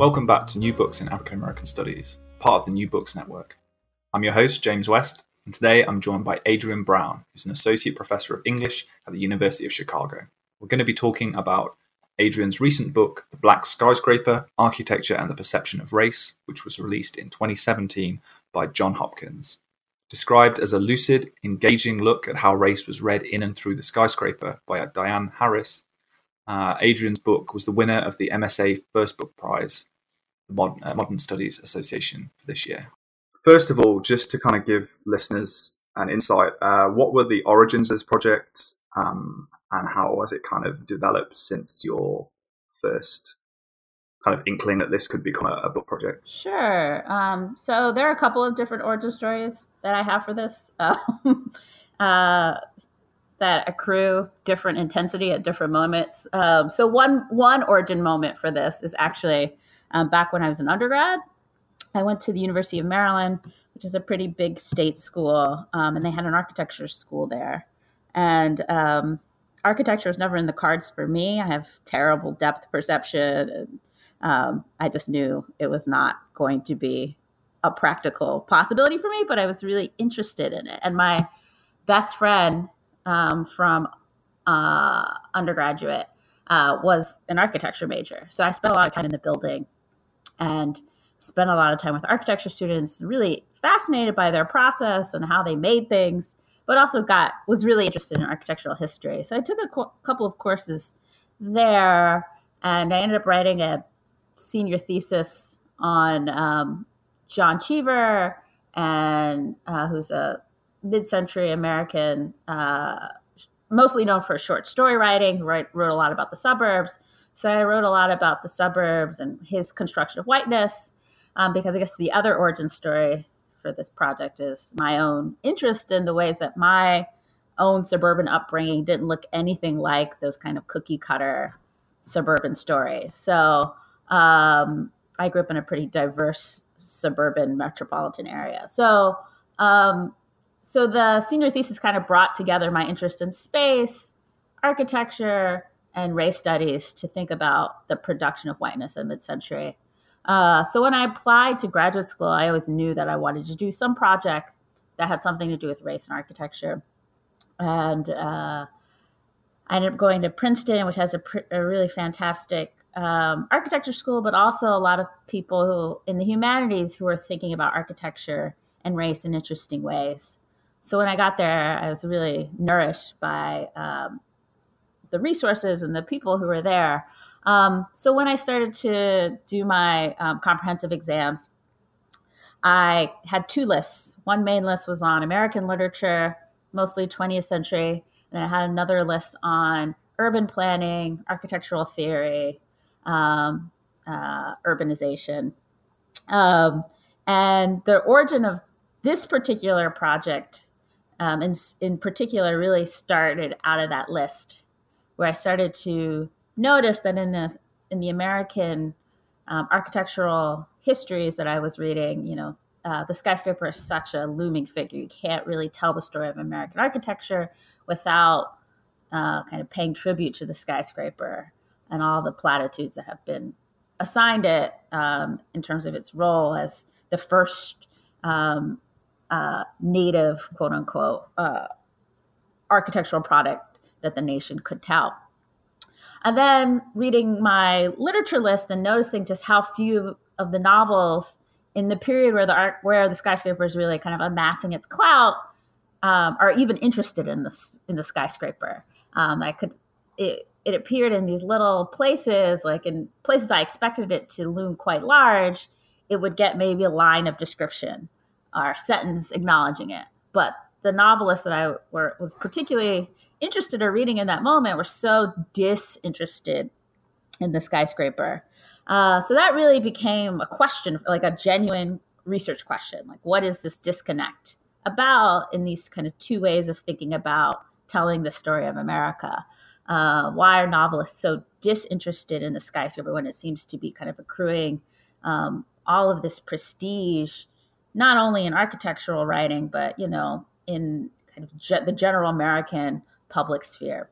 Welcome back to New Books in African American Studies, part of the New Books Network. I'm your host, James West, and today I'm joined by Adrienne Brown, who's an Associate Professor of English at the University of Chicago. We're going to be talking about Adrienne's recent book, The Black Skyscraper Architecture and the Perception of Race, which was released in 2017 by John Hopkins. Described as a lucid, engaging look at how race was read in and through the skyscraper by Dianne Harris, uh, Adrienne's book was the winner of the MSA First Book Prize, the Modern, uh, Modern Studies Association for this year. First of all, just to kind of give listeners an insight, uh, what were the origins of this project um, and how has it kind of developed since your first kind of inkling that this could become a, a book project? Sure. Um, so there are a couple of different origin stories that I have for this. uh, that accrue different intensity at different moments. Um, so one one origin moment for this is actually um, back when I was an undergrad. I went to the University of Maryland, which is a pretty big state school, um, and they had an architecture school there. And um, architecture was never in the cards for me. I have terrible depth perception, and um, I just knew it was not going to be a practical possibility for me. But I was really interested in it, and my best friend um, from uh, undergraduate uh, was an architecture major. So I spent a lot of time in the building and spent a lot of time with architecture students, really fascinated by their process and how they made things, but also got was really interested in architectural history. So I took a co- couple of courses there, and I ended up writing a senior thesis on um, John Cheever, and uh, who's a mid-century American, uh, mostly known for short story writing. Wrote a lot about the suburbs. So I wrote a lot about the suburbs and his construction of whiteness, um, because I guess the other origin story for this project is my own interest in the ways that my own suburban upbringing didn't look anything like those kind of cookie cutter suburban stories. So um, I grew up in a pretty diverse suburban metropolitan area. So um, so the senior thesis kind of brought together my interest in space, architecture, and race studies to think about the production of whiteness in mid-century. Uh, so when I applied to graduate school, I always knew that I wanted to do some project that had something to do with race and architecture. And uh, I ended up going to Princeton, which has a, pr- a really fantastic um, architecture school, but also a lot of people who in the humanities who are thinking about architecture and race in interesting ways. So when I got there, I was really nourished by um, the resources and the people who were there. Um, so when I started to do my um, comprehensive exams, I had two lists. One main list was on American literature, mostly 20th century, and I had another list on urban planning, architectural theory, um, uh, urbanization. Um, and the origin of this particular project um, in, in particular really started out of that list where I started to notice that in the in the American um, architectural histories that I was reading, you know, uh, the skyscraper is such a looming figure. You can't really tell the story of American architecture without uh, kind of paying tribute to the skyscraper and all the platitudes that have been assigned it um, in terms of its role as the first um, uh, native, quote unquote, uh, architectural product that the nation could tout. And then reading my literature list and noticing just how few of the novels in the period where the art, where the skyscraper is really kind of amassing its clout um, are even interested in this in the skyscraper. Um, I could it, it appeared in these little places, like in places I expected it to loom quite large. It would get maybe a line of description or sentence acknowledging it. But the novelists that I were, was particularly interested or reading in that moment were so disinterested in the skyscraper. Uh, so that really became a question, like a genuine research question. Like, what is this disconnect about in these kind of two ways of thinking about telling the story of America? Uh, why are novelists so disinterested in the skyscraper when it seems to be kind of accruing um, all of this prestige, not only in architectural writing, but you know, in kind of ge- the general American public sphere.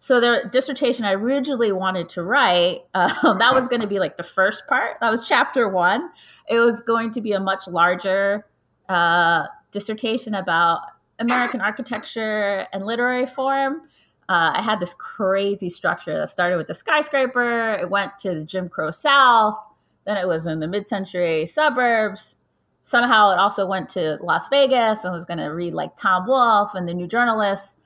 So the dissertation I originally wanted to write, um, that was going to be like the first part. That was chapter one. It was going to be a much larger uh, dissertation about American architecture and literary form. Uh, I had this crazy structure that started with the skyscraper. It went to the Jim Crow South. Then it was in the mid-century suburbs. Somehow it also went to Las Vegas and was going to read like Tom Wolfe and the New Journalist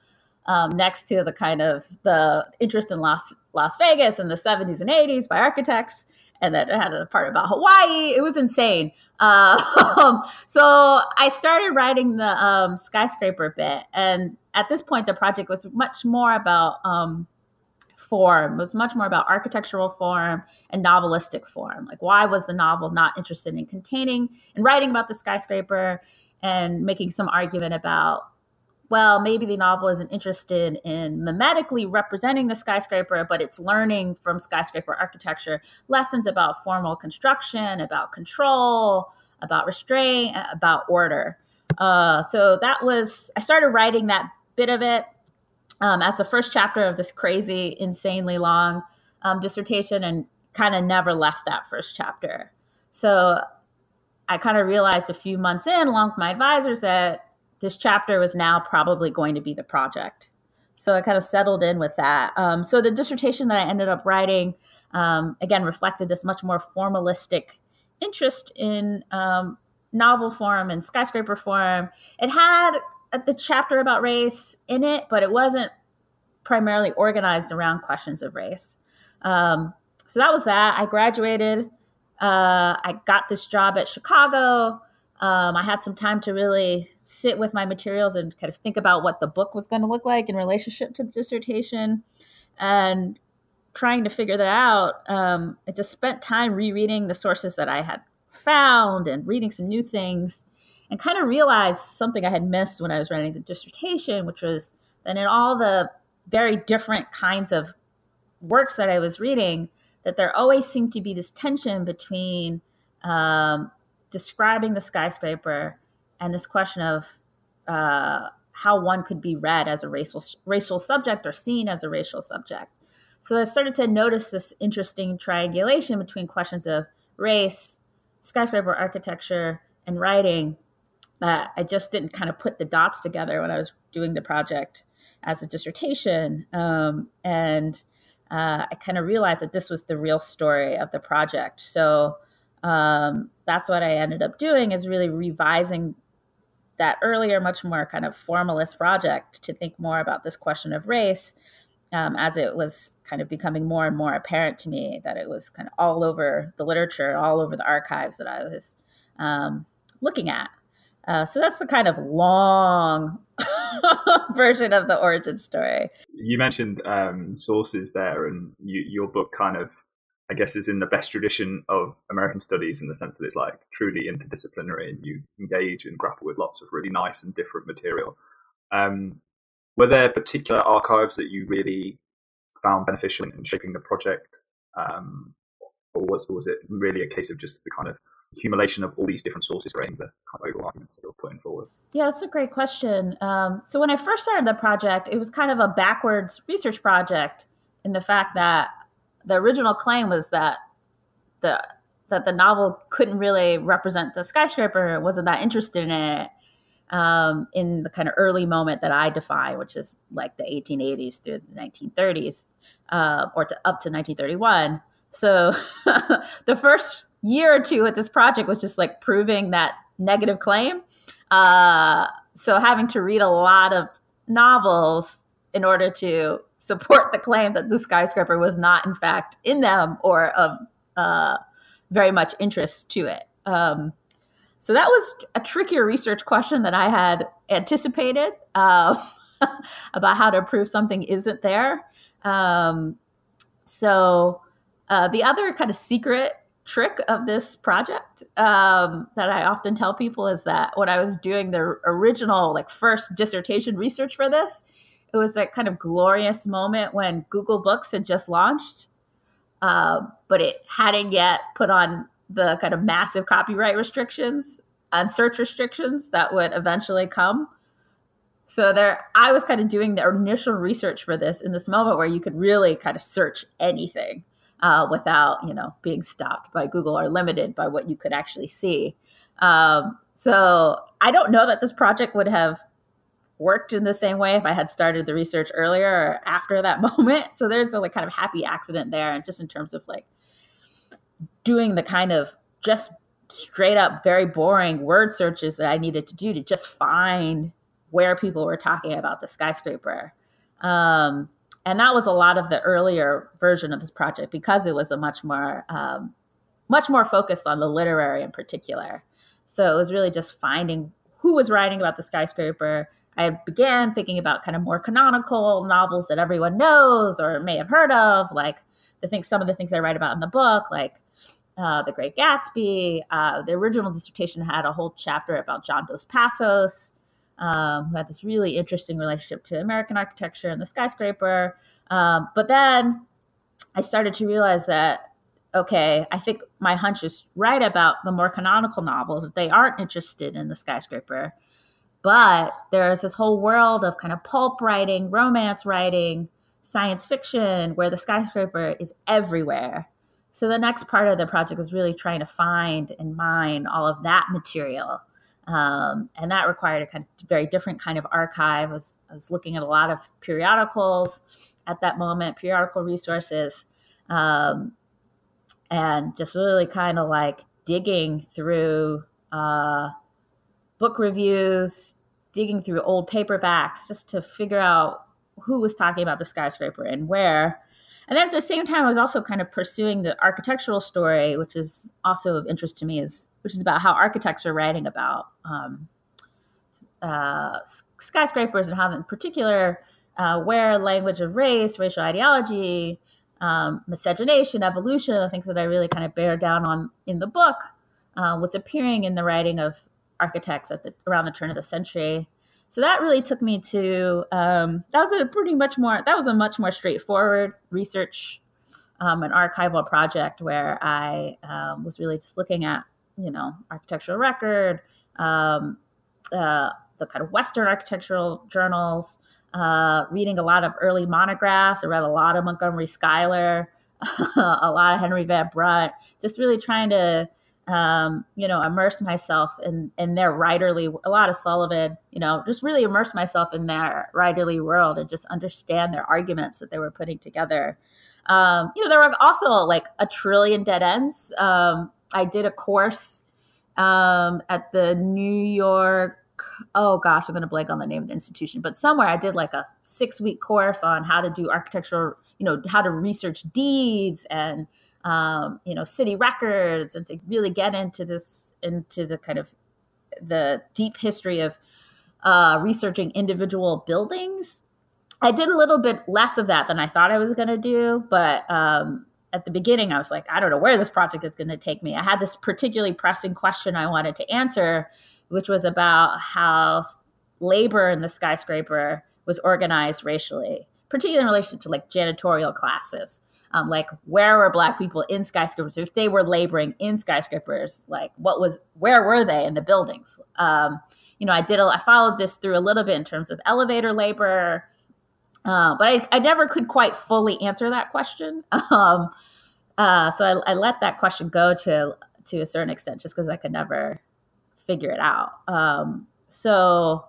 um, next to the kind of the interest in Las Las Vegas in the 70s and 80s by architects, and then it had a part about Hawaii. It was insane. Uh, so I started writing the um, skyscraper bit, and at this point, the project was much more about um, form. It was much more about architectural form and novelistic form. Like, why was the novel not interested in containing and writing about the skyscraper? And making some argument about well, maybe the novel isn't interested in mimetically representing the skyscraper, but it's learning from skyscraper architecture lessons about formal construction, about control, about restraint, about order. Uh, so that was, I started writing that bit of it um, as the first chapter of this crazy, insanely long um, dissertation and kind of never left that first chapter. So I kind of realized a few months in, along with my advisors, that this chapter was now probably going to be the project. So I kind of settled in with that. Um, so the dissertation that I ended up writing, um, again, reflected this much more formalistic interest in um, novel form and skyscraper form. It had the chapter about race in it, but it wasn't primarily organized around questions of race. Um, so that was that. I graduated. Uh, I got this job at Chicago. Um, I had some time to really sit with my materials and kind of think about what the book was going to look like in relationship to the dissertation. And trying to figure that out, um, I just spent time rereading the sources that I had found and reading some new things and kind of realized something I had missed when I was writing the dissertation, which was that in all the very different kinds of works that I was reading, that there always seemed to be this tension between um, describing the skyscraper and this question of uh, how one could be read as a racial racial subject or seen as a racial subject. So I started to notice this interesting triangulation between questions of race, skyscraper architecture, and writing that I just didn't kind of put the dots together when I was doing the project as a dissertation. Um, and uh, I kind of realized that this was the real story of the project. So um, that's what I ended up doing is really revising that earlier, much more kind of formalist project to think more about this question of race um, as it was kind of becoming more and more apparent to me that it was kind of all over the literature, all over the archives that I was um, looking at. Uh, so that's the kind of long version of the origin story. You mentioned um, sources there, and you, your book kind of I guess is in the best tradition of American studies in the sense that it's like truly interdisciplinary and you engage and grapple with lots of really nice and different material. Um, were there particular archives that you really found beneficial in shaping the project, um, or was was it really a case of just the kind of accumulation of all these different sources creating the kind of overall arguments that you're putting forward? Yeah, that's a great question. Um, so when I first started the project, it was kind of a backwards research project in the fact that the original claim was that the that the novel couldn't really represent the skyscraper, wasn't that interested in it um, in the kind of early moment that I define, which is like the 1880s through the 1930s, uh, or to, up to 1931. So the first year or two with this project was just like proving that negative claim. Uh, so having to read a lot of novels in order to support the claim that the skyscraper was not, in fact, in them or of uh, very much interest to it. Um, so that was a trickier research question than I had anticipated. Uh, about how to prove something isn't there. Um, so uh, the other kind of secret trick of this project um, that I often tell people is that when I was doing the original, like first dissertation research for this, it was that kind of glorious moment when Google Books had just launched, uh, but it hadn't yet put on the kind of massive copyright restrictions and search restrictions that would eventually come. So there, I was kind of doing the initial research for this in this moment where you could really kind of search anything uh, without, you know, being stopped by Google or limited by what you could actually see. Um, so I don't know that this project would have worked in the same way if I had started the research earlier or after that moment. So there's a like kind of happy accident there, and just in terms of like doing the kind of just straight up very boring word searches that I needed to do to just find where people were talking about the skyscraper. Um, and that was a lot of the earlier version of this project because it was a much more um, much more focused on the literary in particular. So it was really just finding who was writing about the skyscraper. I began thinking about kind of more canonical novels that everyone knows or may have heard of, like the things some of the things I write about in the book, like uh, The Great Gatsby. Uh, the original dissertation had a whole chapter about John Dos Passos, um, who had this really interesting relationship to American architecture and the skyscraper. Um, but then I started to realize that, okay, I think my hunch is right about the more canonical novels. They aren't interested in the skyscraper. But there's this whole world of kind of pulp writing, romance writing, science fiction, where the skyscraper is everywhere. So the next part of the project is really trying to find and mine all of that material um, and that required a kind of very different kind of archive. I was, I was looking at a lot of periodicals at that moment, periodical resources, um, and just really kind of like digging through uh, book reviews, digging through old paperbacks just to figure out who was talking about the skyscraper and where. And then at the same time, I was also kind of pursuing the architectural story, which is also of interest to me, is which is about how architects are writing about um, uh, skyscrapers and how, in particular, uh, where language of race, racial ideology, um, miscegenation, evolution, the things that I really kind of bear down on in the book, uh, what's appearing in the writing of architects at the around the turn of the century. So that really took me to um, that was a pretty much more that was a much more straightforward research um, an archival project where I um, was really just looking at you know, architectural record, um, uh, the kind of Western architectural journals, uh, reading a lot of early monographs. I read a lot of Montgomery Schuyler, a lot of Henry Van Brunt, just really trying to, um, you know, immerse myself in, in their writerly, a lot of Sullivan, you know, just really immerse myself in their writerly world and just understand their arguments that they were putting together. Um, you know, there were also like a trillion dead ends. Um, I did a course um, at the New York. Oh gosh, I'm going to blank on the name of the institution, but somewhere I did like a six week course on how to do architectural, you know, how to research deeds and um, you know city records, and to really get into this into the kind of the deep history of uh, researching individual buildings. I did a little bit less of that than I thought I was going to do, but um, at the beginning, I was like, I don't know where this project is going to take me. I had this particularly pressing question I wanted to answer, which was about how labor in the skyscraper was organized racially, particularly in relation to like janitorial classes. Um, like where were black people in skyscrapers if they were laboring in skyscrapers like what was where were they in the buildings um, you know i did a, i followed this through a little bit in terms of elevator labor uh, but I, I never could quite fully answer that question. Um, uh, so I, I, let that question go to to a certain extent, just because I could never figure it out. Um, so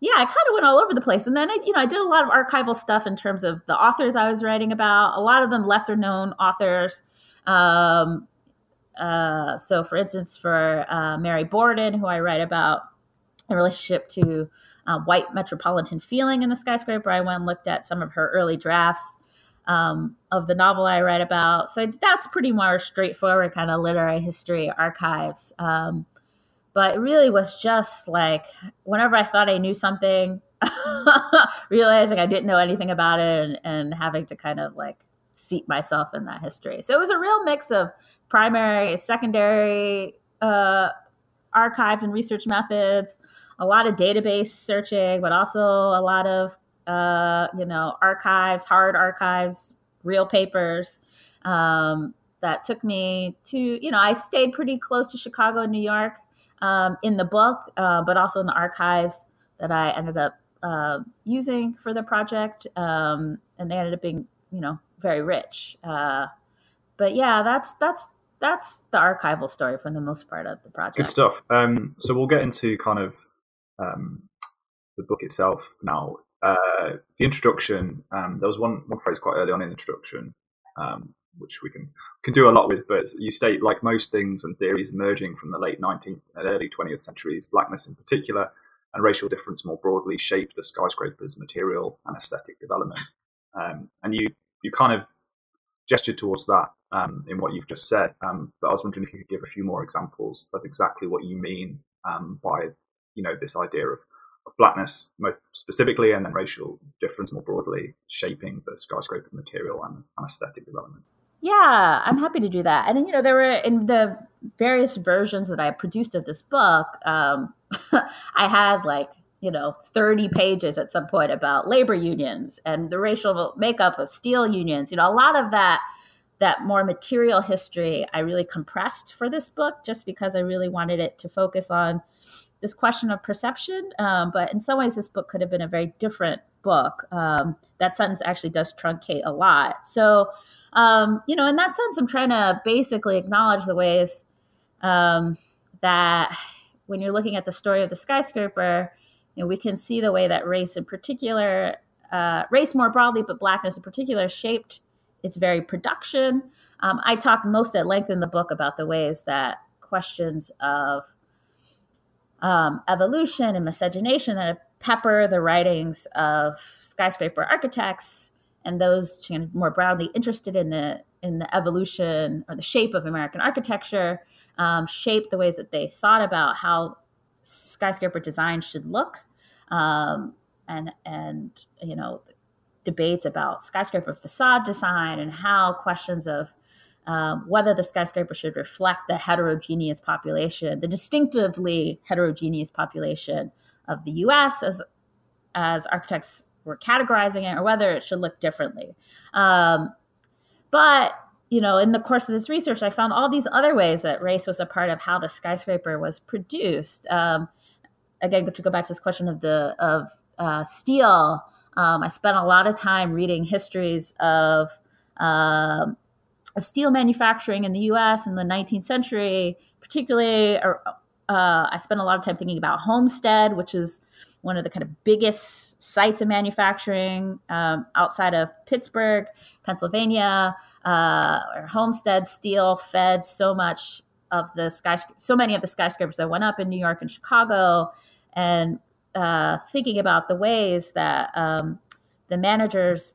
yeah, I kind of went all over the place, and then I, you know I did a lot of archival stuff in terms of the authors I was writing about. A lot of them lesser known authors. Um, uh, so, for instance, for uh, Mary Borden, who I write about in relationship to uh, white metropolitan feeling in the skyscraper. I went and looked at some of her early drafts um, of the novel I write about. So that's pretty more straightforward kind of literary history archives. Um, but it really was just like whenever I thought I knew something, realizing I didn't know anything about it and, and having to kind of like seat myself in that history. So it was a real mix of primary, secondary uh, archives and research methods, a lot of database searching, but also a lot of uh, you know archives, hard archives, real papers. Um, that took me to you know I stayed pretty close to Chicago and New York um, in the book, uh, but also in the archives that I ended up uh, using for the project, um, and they ended up being you know very rich. Uh, but yeah, that's that's that's the archival story for the most part of the project. Good stuff. Um, so we'll get into kind of um, the book itself now. Uh, the introduction. Um, there was one one phrase quite early on in the introduction, um, which we can can do a lot with. But you state, like most things and theories emerging from the late 19th and early 20th centuries, blackness in particular and racial difference more broadly shaped the skyscraper's material and aesthetic development. Um, and you you kind of gestured towards that um, in what you've just said. Um, but I was wondering if you could give a few more examples of exactly what you mean um, by you know this idea of, of, blackness, most specifically, and then racial difference more broadly, shaping the skyscraper material and, and aesthetic development. Yeah, I'm happy to do that. And you know, there were in the various versions that I produced of this book, um, I had like you know 30 pages at some point about labor unions and the racial makeup of steel unions. You know, a lot of that that more material history I really compressed for this book, just because I really wanted it to focus on this question of perception. Um, but in some ways, this book could have been a very different book. Um, that sentence actually does truncate a lot. So um, you know, in that sense, I'm trying to basically acknowledge the ways um, that when you're looking at the story of the skyscraper, you know, we can see the way that race in particular, uh, race more broadly, but blackness in particular, shaped its very production. Um, I talk most at length in the book about the ways that questions of um, evolution and miscegenation that pepper the writings of skyscraper architects and those more broadly interested in the in the evolution or the shape of American architecture, um, shaped the ways that they thought about how skyscraper design should look, um, and and you know debates about skyscraper facade design and how questions of um, whether the skyscraper should reflect the heterogeneous population, the distinctively heterogeneous population of the U.S. as as architects we're categorizing it or whether it should look differently. Um, but you know, in the course of this research, I found all these other ways that race was a part of how the skyscraper was produced. Um, again, to go back to this question of the of uh, steel, um, I spent a lot of time reading histories of uh, of steel manufacturing in the U.S. in the 19th century, particularly. uh, I spent a lot of time thinking about Homestead, which is one of the kind of biggest sites of manufacturing um, outside of Pittsburgh, Pennsylvania. Uh, Homestead Steel fed so much of the sky, so many of the skyscrapers that went up in New York and Chicago, and uh, thinking about the ways that um, the managers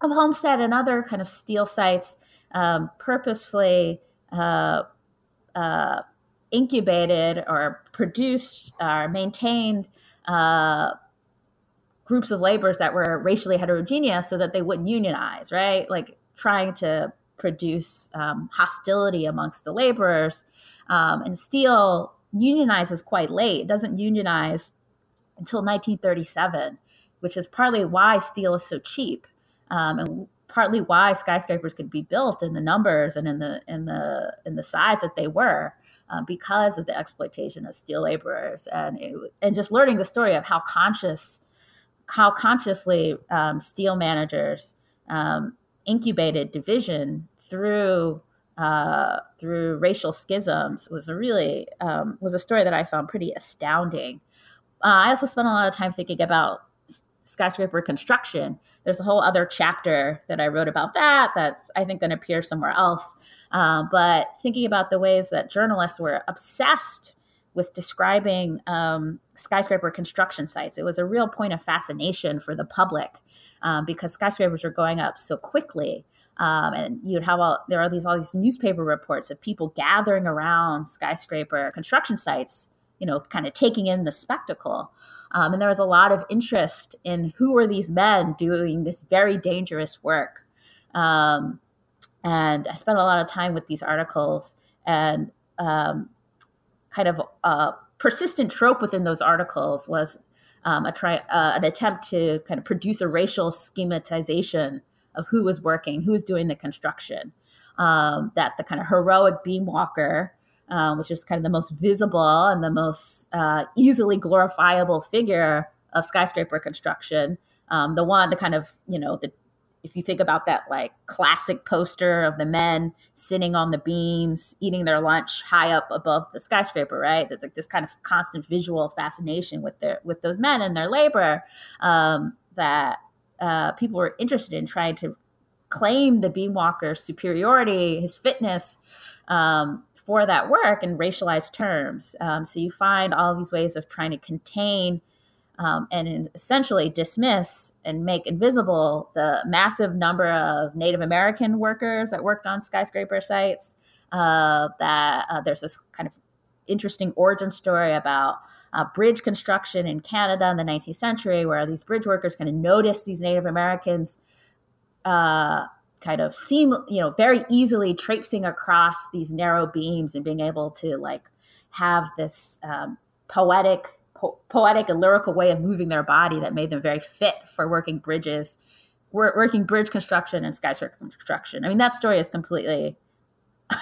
of Homestead and other kind of steel sites um, purposefully uh, uh incubated or produced or maintained uh, groups of laborers that were racially heterogeneous so that they wouldn't unionize, right? Like trying to produce um, hostility amongst the laborers. Um, and steel unionizes quite late. It doesn't unionize until 1937, which is partly why steel is so cheap, um, and partly why skyscrapers could be built in the numbers and in the in the in the size that they were uh, because of the exploitation of steel laborers and it, and just learning the story of how conscious how consciously um, steel managers um, incubated division through uh, through racial schisms was a really um, was a story that I found pretty astounding. Uh, I also spent a lot of time thinking about skyscraper construction. There's a whole other chapter that I wrote about that that's I think going to appear somewhere else. Uh, but thinking about the ways that journalists were obsessed with describing um, skyscraper construction sites, it was a real point of fascination for the public um, because skyscrapers were going up so quickly. Um, and you'd have all there are these all these newspaper reports of people gathering around skyscraper construction sites, you know, kind of taking in the spectacle. Um, and there was a lot of interest in who were these men doing this very dangerous work. Um, and I spent a lot of time with these articles and um, kind of a persistent trope within those articles was um, a try, uh, an attempt to kind of produce a racial schematization of who was working, who was doing the construction. Um, that the kind of heroic beam walker, um, which is kind of the most visible and the most uh, easily glorifiable figure of skyscraper construction, um, the one, the kind of you know the if you think about that like classic poster of the men sitting on the beams eating their lunch high up above the skyscraper right? That this kind of constant visual fascination with their with those men and their labor um, that uh, people were interested in trying to claim the beam walker's superiority his fitness um, for that work in racialized terms um, so you find all these ways of trying to contain um, and essentially dismiss and make invisible the massive number of Native American workers that worked on skyscraper sites. Uh, that uh, there's this kind of interesting origin story about uh, bridge construction in Canada in the 19th century, where these bridge workers kind of noticed these Native Americans uh, kind of seem, you know, very easily traipsing across these narrow beams and being able to like have this um, poetic po- poetic and lyrical way of moving their body that made them very fit for working bridges, working bridge construction and skyscraper construction. I mean, that story is completely.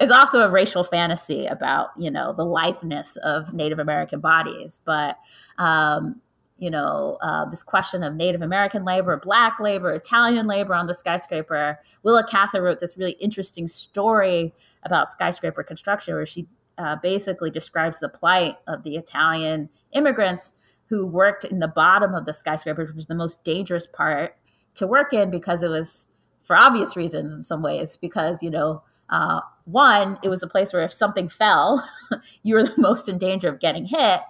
it's also a racial fantasy about you know the litheness of Native American bodies, but um, you know uh, this question of Native American labor, Black labor, Italian labor on the skyscraper. Willa Cather wrote this really interesting story about skyscraper construction, where she uh, basically describes the plight of the Italian immigrants who worked in the bottom of the skyscraper, which was the most dangerous part to work in because it was, for obvious reasons in some ways, because, you know, uh, one, it was a place where if something fell, you were the most in danger of getting hit.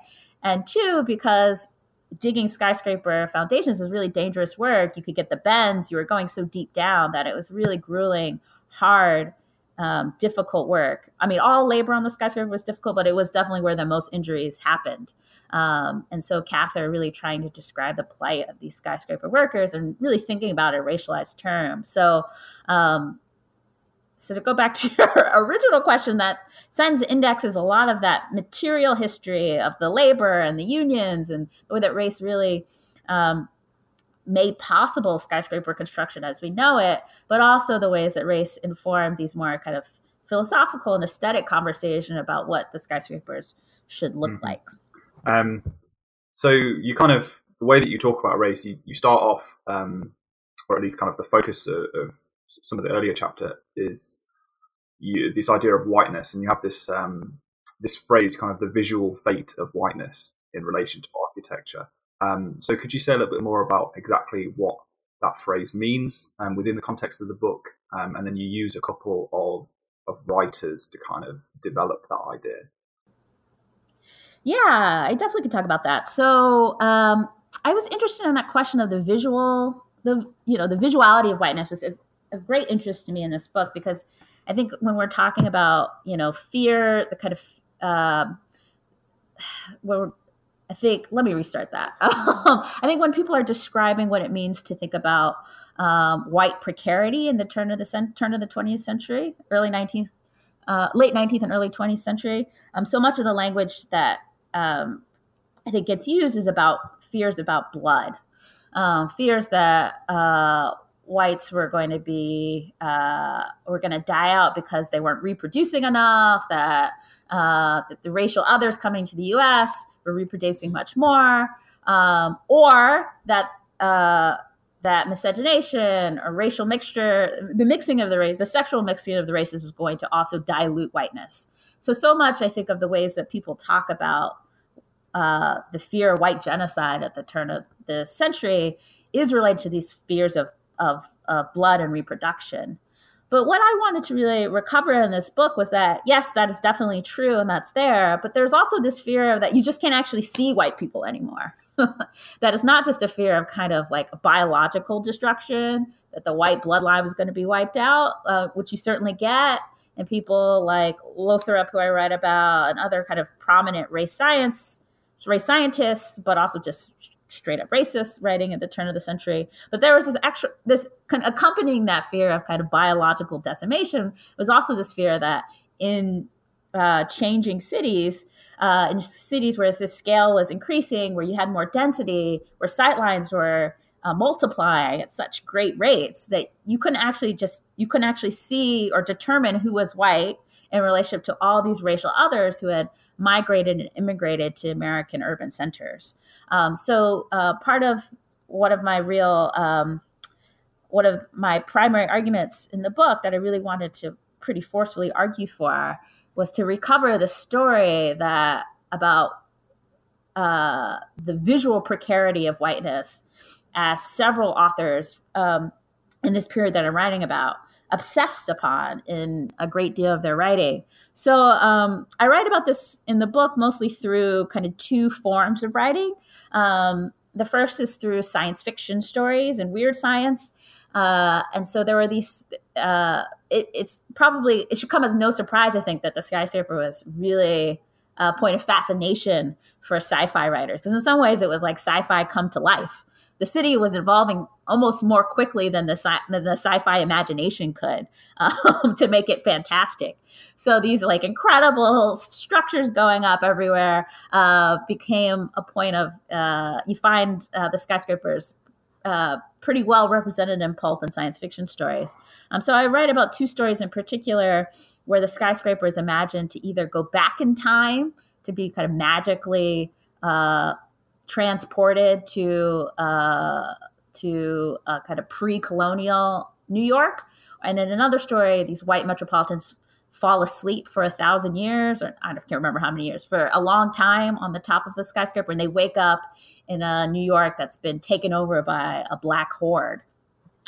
And two, because digging skyscraper foundations was really dangerous work. You could get the bends. You were going so deep down that it was really grueling, hard um, difficult work. I mean, all labor on the skyscraper was difficult, but it was definitely where the most injuries happened. Um, and so Cather really trying to describe the plight of these skyscraper workers and really thinking about a racialized term. So, um, so to go back to your original question, that sentence indexes a lot of that material history of the labor and the unions and the way that race really um, made possible skyscraper construction as we know it, but also the ways that race informed these more kind of philosophical and aesthetic conversation about what the skyscrapers should look mm-hmm. like. Um, so you kind of the way that you talk about race, you, you start off, um, or at least kind of the focus of, of some of the earlier chapter is you, this idea of whiteness, and you have this um, this phrase, kind of the visual fate of whiteness in relation to architecture. Um, so could you say a little bit more about exactly what that phrase means um, within the context of the book? Um, and then you use a couple of, of writers to kind of develop that idea. Yeah, I definitely could talk about that. So um, I was interested in that question of the visual, the you know, the visuality of whiteness a great interest to me in this book because I think when we're talking about you know fear, the kind of uh, we're I think, let me restart that. I think when people are describing what it means to think about um, white precarity in the turn of the cent- turn of the 20th century, early 19th, uh, late 19th and early 20th century, um, so much of the language that um, I think gets used is about fears about blood, um, fears that uh, whites were going to be uh, were going to die out because they weren't reproducing enough. That, uh, that the racial others coming to the U.S. were reproducing much more, um, or that uh, that miscegenation or racial mixture, the mixing of the race, the sexual mixing of the races was going to also dilute whiteness. So, so much I think of the ways that people talk about uh, the fear of white genocide at the turn of the century is related to these fears of of, blood and reproduction. But what I wanted to really recover in this book was that, yes, that is definitely true and that's there, but there's also this fear that you just can't actually see white people anymore. that is not just a fear of kind of like biological destruction, that the white bloodline was going to be wiped out, uh, which you certainly get. And people like Lothrop, who I read about, and other kind of prominent race science race scientists, but also just straight up racist writing at the turn of the century. But there was this extra, this accompanying that fear of kind of biological decimation was also this fear that in uh, changing cities, uh, in cities where the scale was increasing, where you had more density, where sightlines were uh, multiplying at such great rates that you couldn't actually just you couldn't actually see or determine who was white in relationship to all these racial others who had migrated and immigrated to American urban centers. Um, so uh, part of one of my real um, one of my primary arguments in the book that I really wanted to pretty forcefully argue for was to recover the story that about uh, the visual precarity of whiteness as several authors um, in this period that I'm writing about obsessed upon in a great deal of their writing. So um, I write about this in the book mostly through kind of two forms of writing. Um, the first is through science fiction stories and weird science. Uh, and so there were these. Uh, it, it's probably it should come as no surprise, I think, that the skyscraper was really a point of fascination for sci-fi writers, because in some ways it was like sci-fi come to life the city was evolving almost more quickly than the, sci- than the sci-fi imagination could um, to make it fantastic. So these like incredible structures going up everywhere uh, became a point of uh, you find uh, the skyscrapers uh, pretty well represented in pulp and science fiction stories. Um, so I write about two stories in particular where the skyscraper is imagined to either go back in time to be kind of magically uh, transported to uh, to uh, kind of pre-colonial New York. And in another story, these white metropolitans fall asleep for a thousand years, or I can't remember how many years, for a long time on the top of the skyscraper, and they wake up in a New York that's been taken over by a black horde.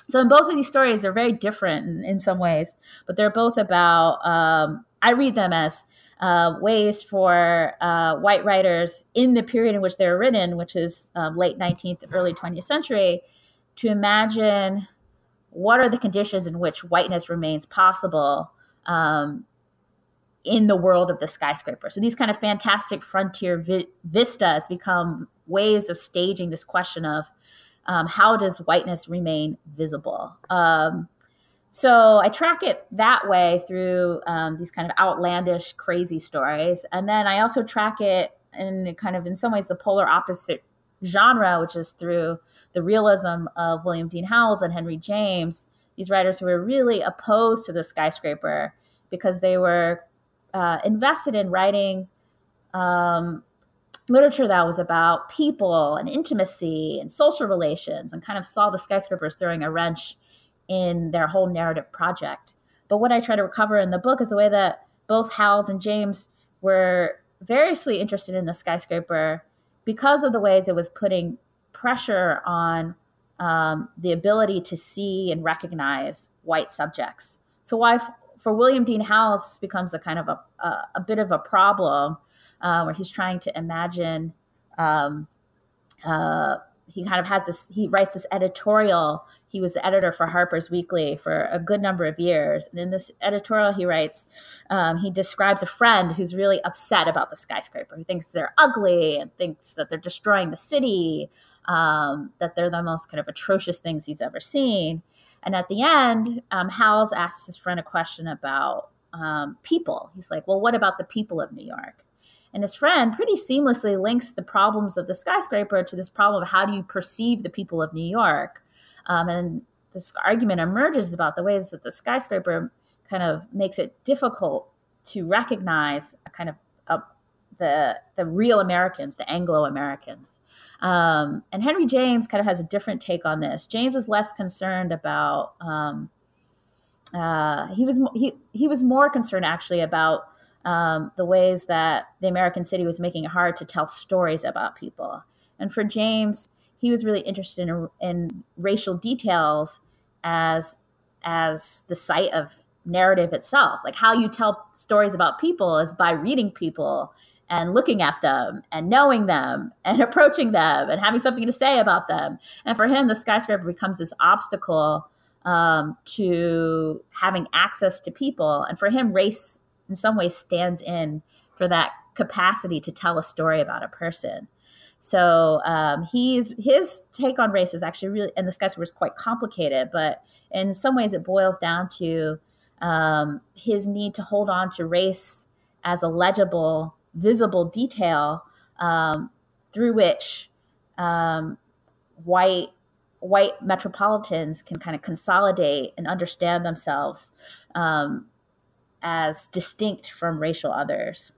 So in both of these stories, they're very different in, in some ways, but they're both about. Um, I read them as uh, ways for uh, white writers in the period in which they were written, which is um, late 19th, early 20th century, to imagine what are the conditions in which whiteness remains possible um, in the world of the skyscraper. So these kind of fantastic frontier vi- vistas become ways of staging this question of um, how does whiteness remain visible? Um, so I track it that way through um, these kind of outlandish, crazy stories. And then I also track it in kind of, in some ways, the polar opposite genre, which is through the realism of William Dean Howells and Henry James, these writers who were really opposed to the skyscraper because they were uh, invested in writing um, literature that was about people and intimacy and social relations and kind of saw the skyscrapers throwing a wrench in their whole narrative project. But what I try to recover in the book is the way that both Howells and James were variously interested in the skyscraper because of the ways it was putting pressure on um, the ability to see and recognize white subjects. So why for William Dean Howells becomes a kind of a, a, a bit of a problem uh, where he's trying to imagine um, uh, he kind of has this he writes this editorial. He was the editor for harper's weekly for a good number of years. And in this editorial he writes um, he describes a friend who's really upset about the skyscraper. Who thinks they're ugly and thinks that they're destroying the city um, that they're the most kind of atrocious things he's ever seen. And at the end um, howells asks his friend a question about um, people. He's like well what about the people of new york and his friend pretty seamlessly links the problems of the skyscraper to this problem of how do you perceive the people of New York. Um, and this argument emerges about the ways that the skyscraper kind of makes it difficult to recognize kind of a, the the real Americans, the Anglo Americans. Um, and Henry James kind of has a different take on this. James is less concerned about. Um, uh, he was he he was more concerned actually about um, the ways that the American city was making it hard to tell stories about people. And for James, he was really interested in, in racial details as as the site of narrative itself. Like how you tell stories about people is by reading people and looking at them and knowing them and approaching them and having something to say about them. And for him, the skyscraper becomes this obstacle um, to having access to people. And for him, race in some ways stands in for that capacity to tell a story about a person. So um, he's his take on race is actually really, and the guy's was quite complicated, but in some ways it boils down to um, his need to hold on to race as a legible, visible detail um, through which um, white white metropolitans can kind of consolidate and understand themselves um, as distinct from racial others.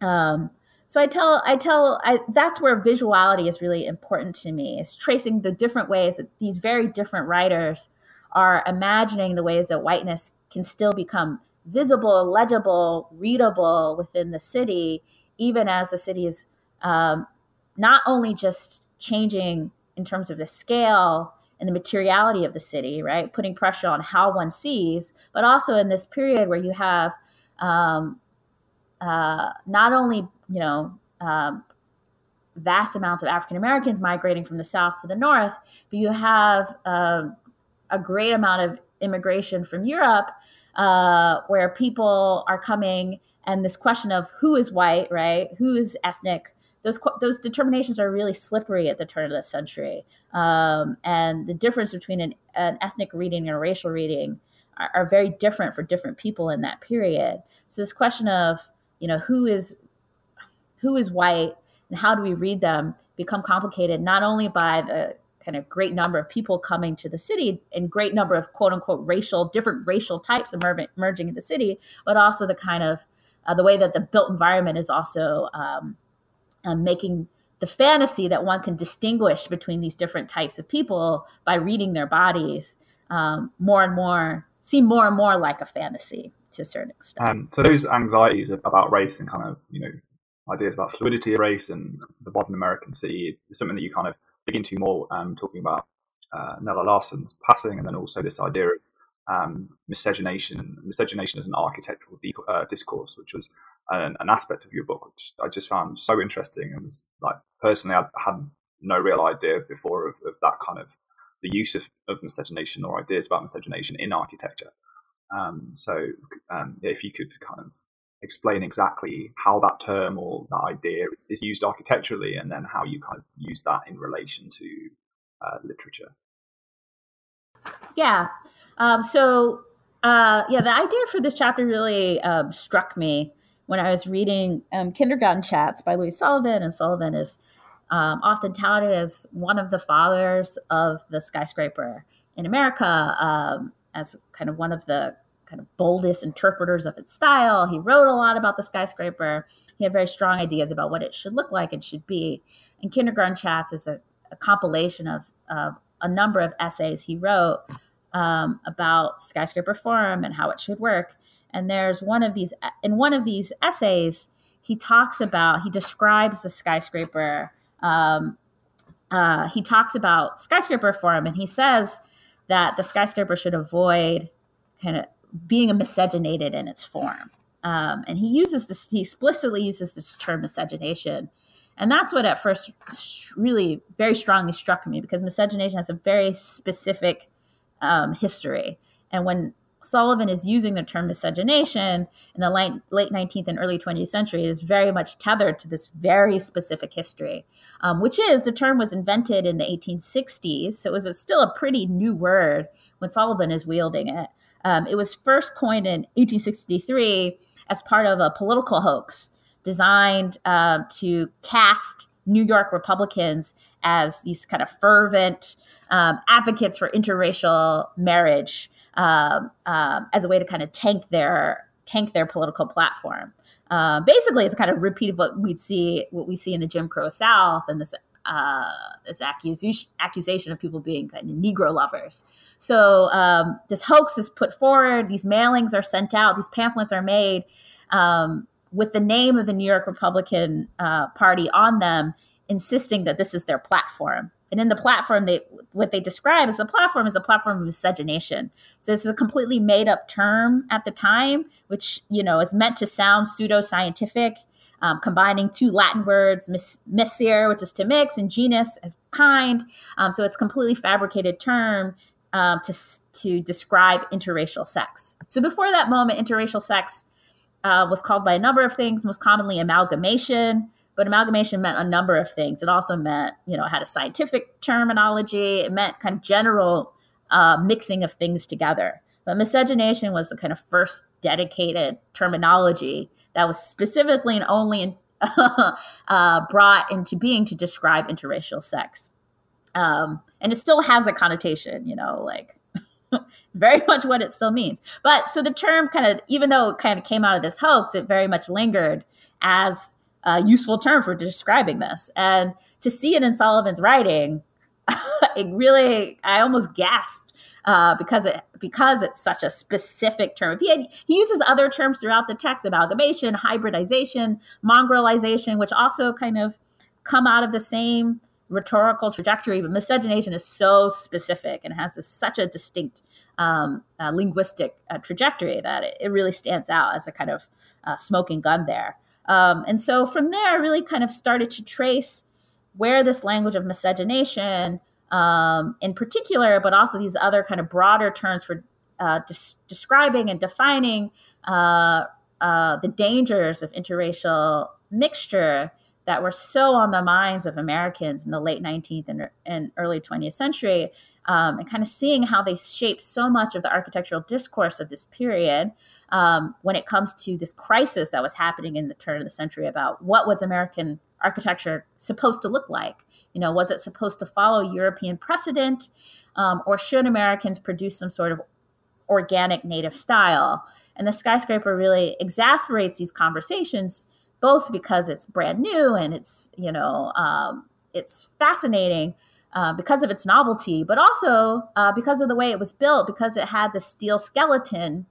Um, so I tell, I tell, I, that's where visuality is really important to me. Is tracing the different ways that these very different writers are imagining the ways that whiteness can still become visible, legible, readable within the city, even as the city is um, not only just changing in terms of the scale and the materiality of the city, right? Putting pressure on how one sees, but also in this period where you have um, uh, not only, you know, um, vast amounts of African Americans migrating from the south to the north, but you have um, a great amount of immigration from Europe uh, where people are coming and this question of who is white, right? Who is ethnic? Those those determinations are really slippery at the turn of the century, um, and the difference between an, an, ethnic reading and a racial reading are, are, very different for different people in that period. So this question of you know who is who is white and how do we read them become complicated not only by the kind of great number of people coming to the city and great number of quote unquote racial different racial types emerging in the city, but also the kind of uh, the way that the built environment is also um, um, making the fantasy that one can distinguish between these different types of people by reading their bodies um, more and more seem more and more like a fantasy to a certain extent. Um, so those anxieties about race and kind of you know ideas about fluidity of race and the modern American city is something that you kind of dig into more, um, talking about uh, Nella Larsen's passing, and then also this idea of um, miscegenation, miscegenation as an architectural de- uh, discourse, which was an, an, aspect of your book which I just found so interesting. And was like personally, I had no real idea before of, of that kind of the use of, of miscegenation or ideas about miscegenation in architecture. Um, so, um, if you could kind of explain exactly how that term or that idea is, is, used architecturally, and then how you kind of use that in relation to uh, literature. Yeah. Um, so, uh, yeah, the idea for this chapter really um, struck me when I was reading um, Kindergarten Chats by Louis Sullivan, and Sullivan is um, often touted as one of the fathers of the skyscraper in America, um, as kind of one of the kind of boldest interpreters of its style. He wrote a lot about the skyscraper. He had very strong ideas about what it should look like and should be. And Kindergarten Chats is a, a compilation of, of a number of essays he wrote um, about skyscraper forum and how it should work. And there's one of these in one of these essays, he talks about he describes the skyscraper. Um, uh, he talks about skyscraper forum, and he says that the skyscraper should avoid kind of being miscegenated in its form. Um, and he uses this, he explicitly uses this term miscegenation. And that's what at first really very strongly struck me because miscegenation has a very specific um, history. And when Sullivan is using the term miscegenation in the late, late 19th and early 20th century it is very much tethered to this very specific history, um, which is the term was invented in the 1860s. So it was a, still a pretty new word when Sullivan is wielding it. Um, it was first coined in 1863 as part of a political hoax designed uh, to cast New York Republicans as these kind of fervent um, advocates for interracial marriage um, um, as a way to kind of tank their tank their political platform. Uh, basically, it's kind of repeat of what we'd see what we see in the Jim Crow South and this uh, this accusation accusation of people being kind of Negro lovers. So um, this hoax is put forward. These mailings are sent out. These pamphlets are made um, with the name of the New York Republican uh, Party on them, insisting that this is their platform. And in the platform, they what they describe as the platform is a platform of miscegenation. So it's a completely made up term at the time, which you know is meant to sound pseudo scientific, um, combining two Latin words, mis- miscere, which is to mix, and genus, kind. Um, so it's a completely fabricated term um, to to describe interracial sex. So before that moment, interracial sex uh, was called by a number of things, most commonly amalgamation. But amalgamation meant a number of things. It also meant, you know, it had a scientific terminology. It meant kind of general uh, mixing of things together. But miscegenation was the kind of first dedicated terminology that was specifically and only in, uh, brought into being to describe interracial sex. Um, and it still has a connotation, you know, like very much what it still means. But so the term kind of, even though it kind of came out of this hoax, it very much lingered as a useful term for describing this. And to see it in Sullivan's writing, it really, I almost gasped uh, because it because it's such a specific term. He had, he uses other terms throughout the text: amalgamation, hybridization, mongrelization, which also kind of come out of the same rhetorical trajectory. But miscegenation is so specific and has this, such a distinct um, uh, linguistic uh, trajectory that it, it, really stands out as a kind of uh, smoking gun there. Um, and so from there, I really kind of started to trace where this language of miscegenation um, in particular, but also these other kind of broader terms for uh, des- describing and defining uh, uh, the dangers of interracial mixture that were so on the minds of Americans in the late 19th and, and early 20th century, um, and kind of seeing how they shape so much of the architectural discourse of this period um, when it comes to this crisis that was happening in the turn of the century about what was American architecture supposed to look like you know, was it supposed to follow European precedent, um, or should Americans produce some sort of organic native style? And the skyscraper really exasperates these conversations, both because it's brand new and it's you know um, it's fascinating. Uh, because of its novelty, but also uh, because of the way it was built, because it had the steel skeleton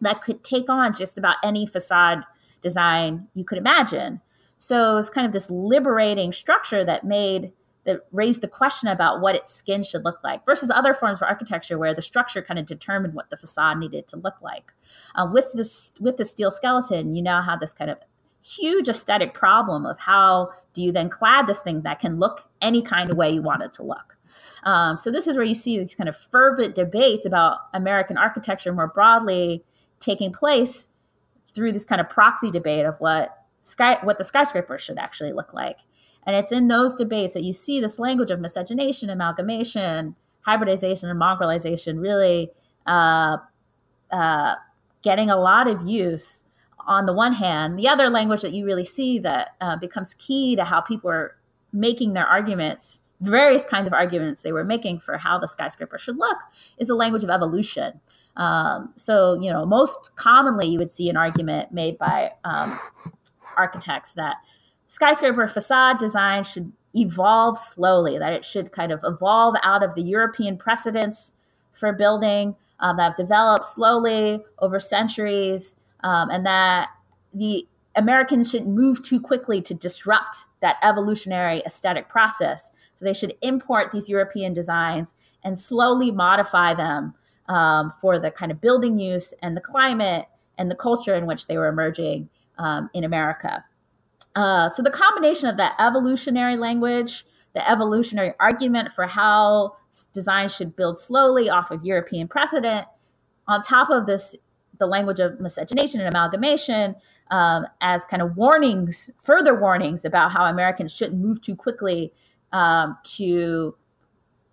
that could take on just about any facade design you could imagine. So it's kind of this liberating structure that made that raised the question about what its skin should look like versus other forms of architecture where the structure kind of determined what the facade needed to look like. Uh, with this with the steel skeleton, you now have this kind of huge aesthetic problem of how do you then clad this thing that can look any kind of way you want it to look. Um, so this is where you see these kind of fervent debates about American architecture more broadly taking place through this kind of proxy debate of what sky what the skyscraper should actually look like. And it's in those debates that you see this language of miscegenation, amalgamation, hybridization, and mongrelization really uh, uh, getting a lot of use on the one hand. The other language that you really see that uh, becomes key to how people are making their arguments, various kinds of arguments they were making for how the skyscraper should look, is the language of evolution. Um, so, you know, most commonly you would see an argument made by um, architects that skyscraper facade design should evolve slowly, that it should kind of evolve out of the European precedents for building um, that have developed slowly over centuries, um, and that the Americans shouldn't move too quickly to disrupt that evolutionary aesthetic process. So they should import these European designs and slowly modify them um, for the kind of building use and the climate and the culture in which they were emerging um, in America. Uh, so the combination of that evolutionary language, the evolutionary argument for how design should build slowly off of European precedent, on top of this, the language of miscegenation and amalgamation um, as kind of warnings, further warnings about how Americans shouldn't move too quickly um, to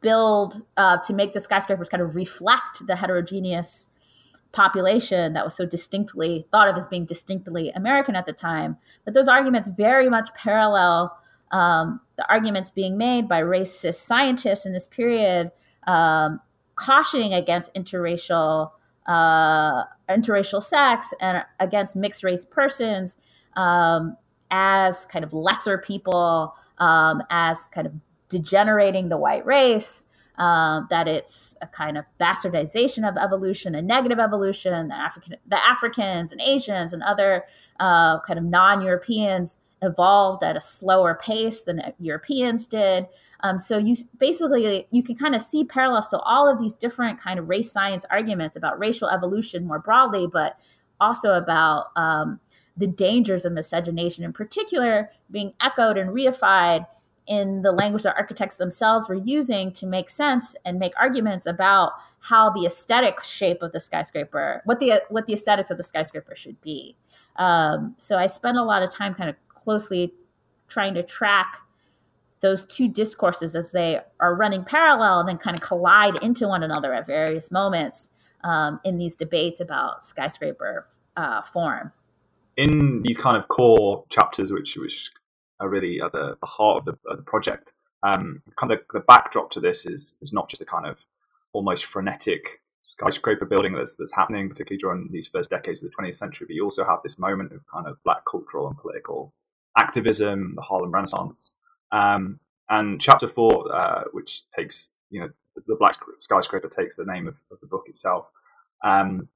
build, uh, to make the skyscrapers kind of reflect the heterogeneous population that was so distinctly thought of as being distinctly American at the time, But those arguments very much parallel um, the arguments being made by racist scientists in this period, um, cautioning against interracial uh, interracial sex and against mixed race persons um, as kind of lesser people, um, as kind of degenerating the white race uh, that it's a kind of bastardization of evolution, a negative evolution. The African, the Africans and Asians and other uh, kind of non-Europeans evolved at a slower pace than Europeans did. Um, so you basically you can kind of see parallels to all of these different kind of race science arguments about racial evolution more broadly, but also about um, the dangers of miscegenation in particular being echoed and reified in the language that architects themselves were using to make sense and make arguments about how the aesthetic shape of the skyscraper, what the what the aesthetics of the skyscraper should be. Um, so I spent a lot of time kind of closely trying to track those two discourses as they are running parallel and then kind of collide into one another at various moments um, in these debates about skyscraper uh, form. In these kind of core chapters, which which are really at the, the heart of the, of the project, um, kind of the backdrop to this is is not just a kind of almost frenetic skyscraper building that's that's happening, particularly during these first decades of the 20th century. But you also have this moment of kind of black cultural and political activism, the Harlem Renaissance, um, and chapter four, uh, which takes you know the black skyscraper takes the name of, of the book itself. Um,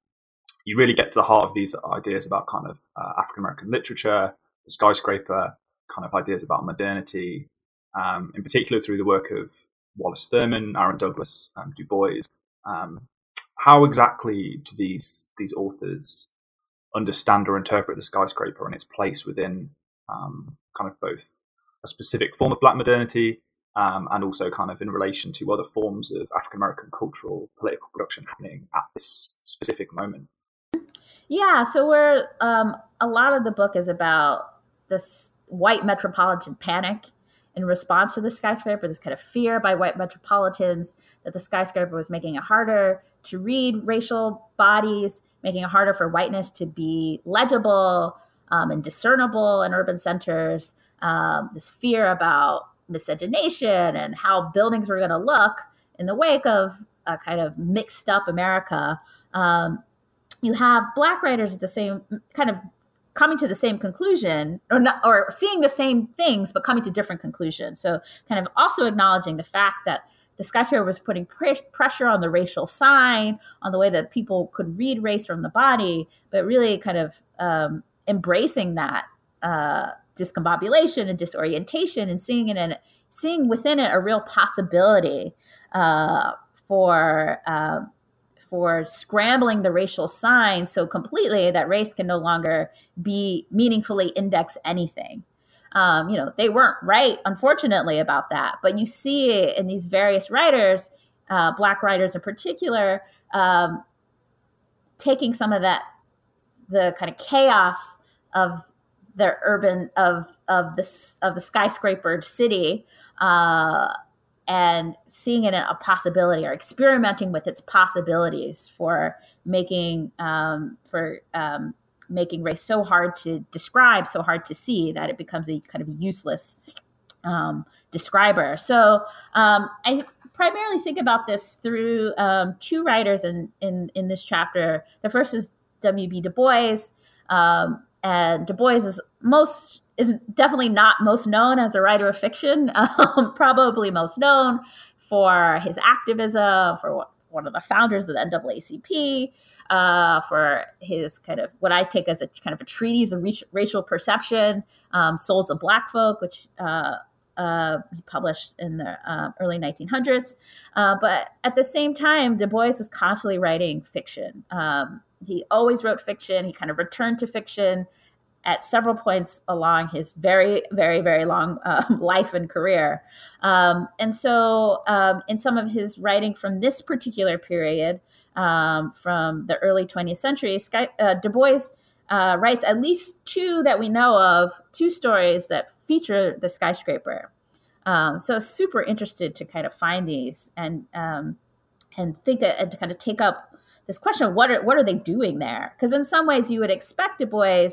you really get to the heart of these ideas about kind of uh, African American literature, the skyscraper, kind of ideas about modernity, um, in particular through the work of Wallace Thurman, Aaron Douglas, um, Du Bois. Um, how exactly do these these authors understand or interpret the skyscraper and its place within um, kind of both a specific form of black modernity um, and also kind of in relation to other forms of African American cultural political production happening at this specific moment? Yeah, so we're um, a lot of the book is about this white metropolitan panic in response to the skyscraper, this kind of fear by white metropolitans that the skyscraper was making it harder to read racial bodies, making it harder for whiteness to be legible um, and discernible in urban centers. Um, this fear about miscegenation and how buildings were going to look in the wake of a kind of mixed up America. Um, you have black writers at the same kind of coming to the same conclusion or not, or seeing the same things but coming to different conclusions. So kind of also acknowledging the fact that the skyscraper was putting pre- pressure on the racial sign on the way that people could read race from the body but really kind of um, embracing that uh, discombobulation and disorientation and seeing it and seeing within it a real possibility uh, for um, for scrambling the racial sign so completely that race can no longer be meaningfully index anything. Um, you know, they weren't right, unfortunately, about that. But you see in these various writers, uh, black writers in particular, um, taking some of that, the kind of chaos of the urban of of the of the skyscrapered city uh, and seeing it a possibility or experimenting with its possibilities for making um, for um, making race so hard to describe, so hard to see that it becomes a kind of useless um, describer. So um, I primarily think about this through um, two writers in, in in this chapter. The first is W.B. Du Bois, um, and Du Bois is most is definitely not most known as a writer of fiction. Um, probably most known for his activism, for one of the founders of the NAACP, uh, for his kind of what I take as a kind of a treatise of racial perception, um, Souls of Black Folk, which uh, uh, he published in the uh, early 1900s. Uh, but at the same time, Du Bois was constantly writing fiction. Um, he always wrote fiction. He kind of returned to fiction at several points along his very, very, very long um, life and career. Um, and so, um, in some of his writing from this particular period, um, from the early 20th century, Sky, uh, Du Bois uh, writes at least two that we know of, two stories that feature the skyscraper. Um, so, super interested to kind of find these and um, and think and to kind of take up this question of what are what are they doing there? Because in some ways, you would expect Du Bois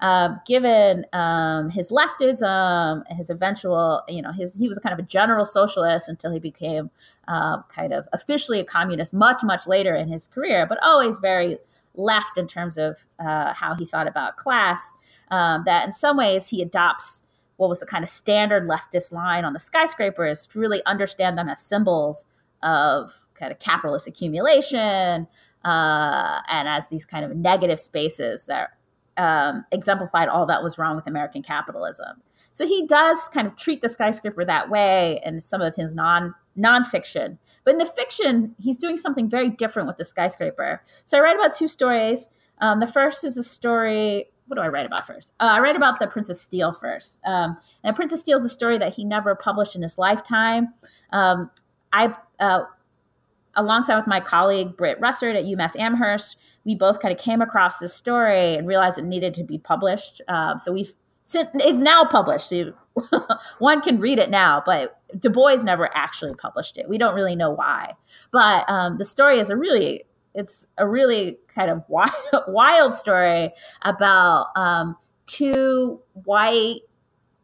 uh, given um, his leftism, his eventual, you know, his he was kind of a general socialist until he became uh, kind of officially a communist much, much later in his career, but always very left in terms of uh, how he thought about class. Um, that in some ways he adopts what was the kind of standard leftist line on the skyscrapers to really understand them as symbols of kind of capitalist accumulation uh, and as these kind of negative spaces that um, exemplified all that was wrong with American capitalism. So he does kind of treat the skyscraper that way in some of his non nonfiction. But in the fiction, he's doing something very different with the skyscraper. So I write about two stories. Um, the first is a story what do I write about first? Uh, I write about the Princess Steel first. Um, and Princess Steel is a story that he never published in his lifetime. Um, I, uh, alongside with my colleague Britt Rusert at UMass Amherst, we both kind of came across this story and realized it needed to be published. Um, so we've it's now published. So one can read it now, but Du Bois never actually published it. We don't really know why, but um, the story is a really it's a really kind of wild, wild story about um, two white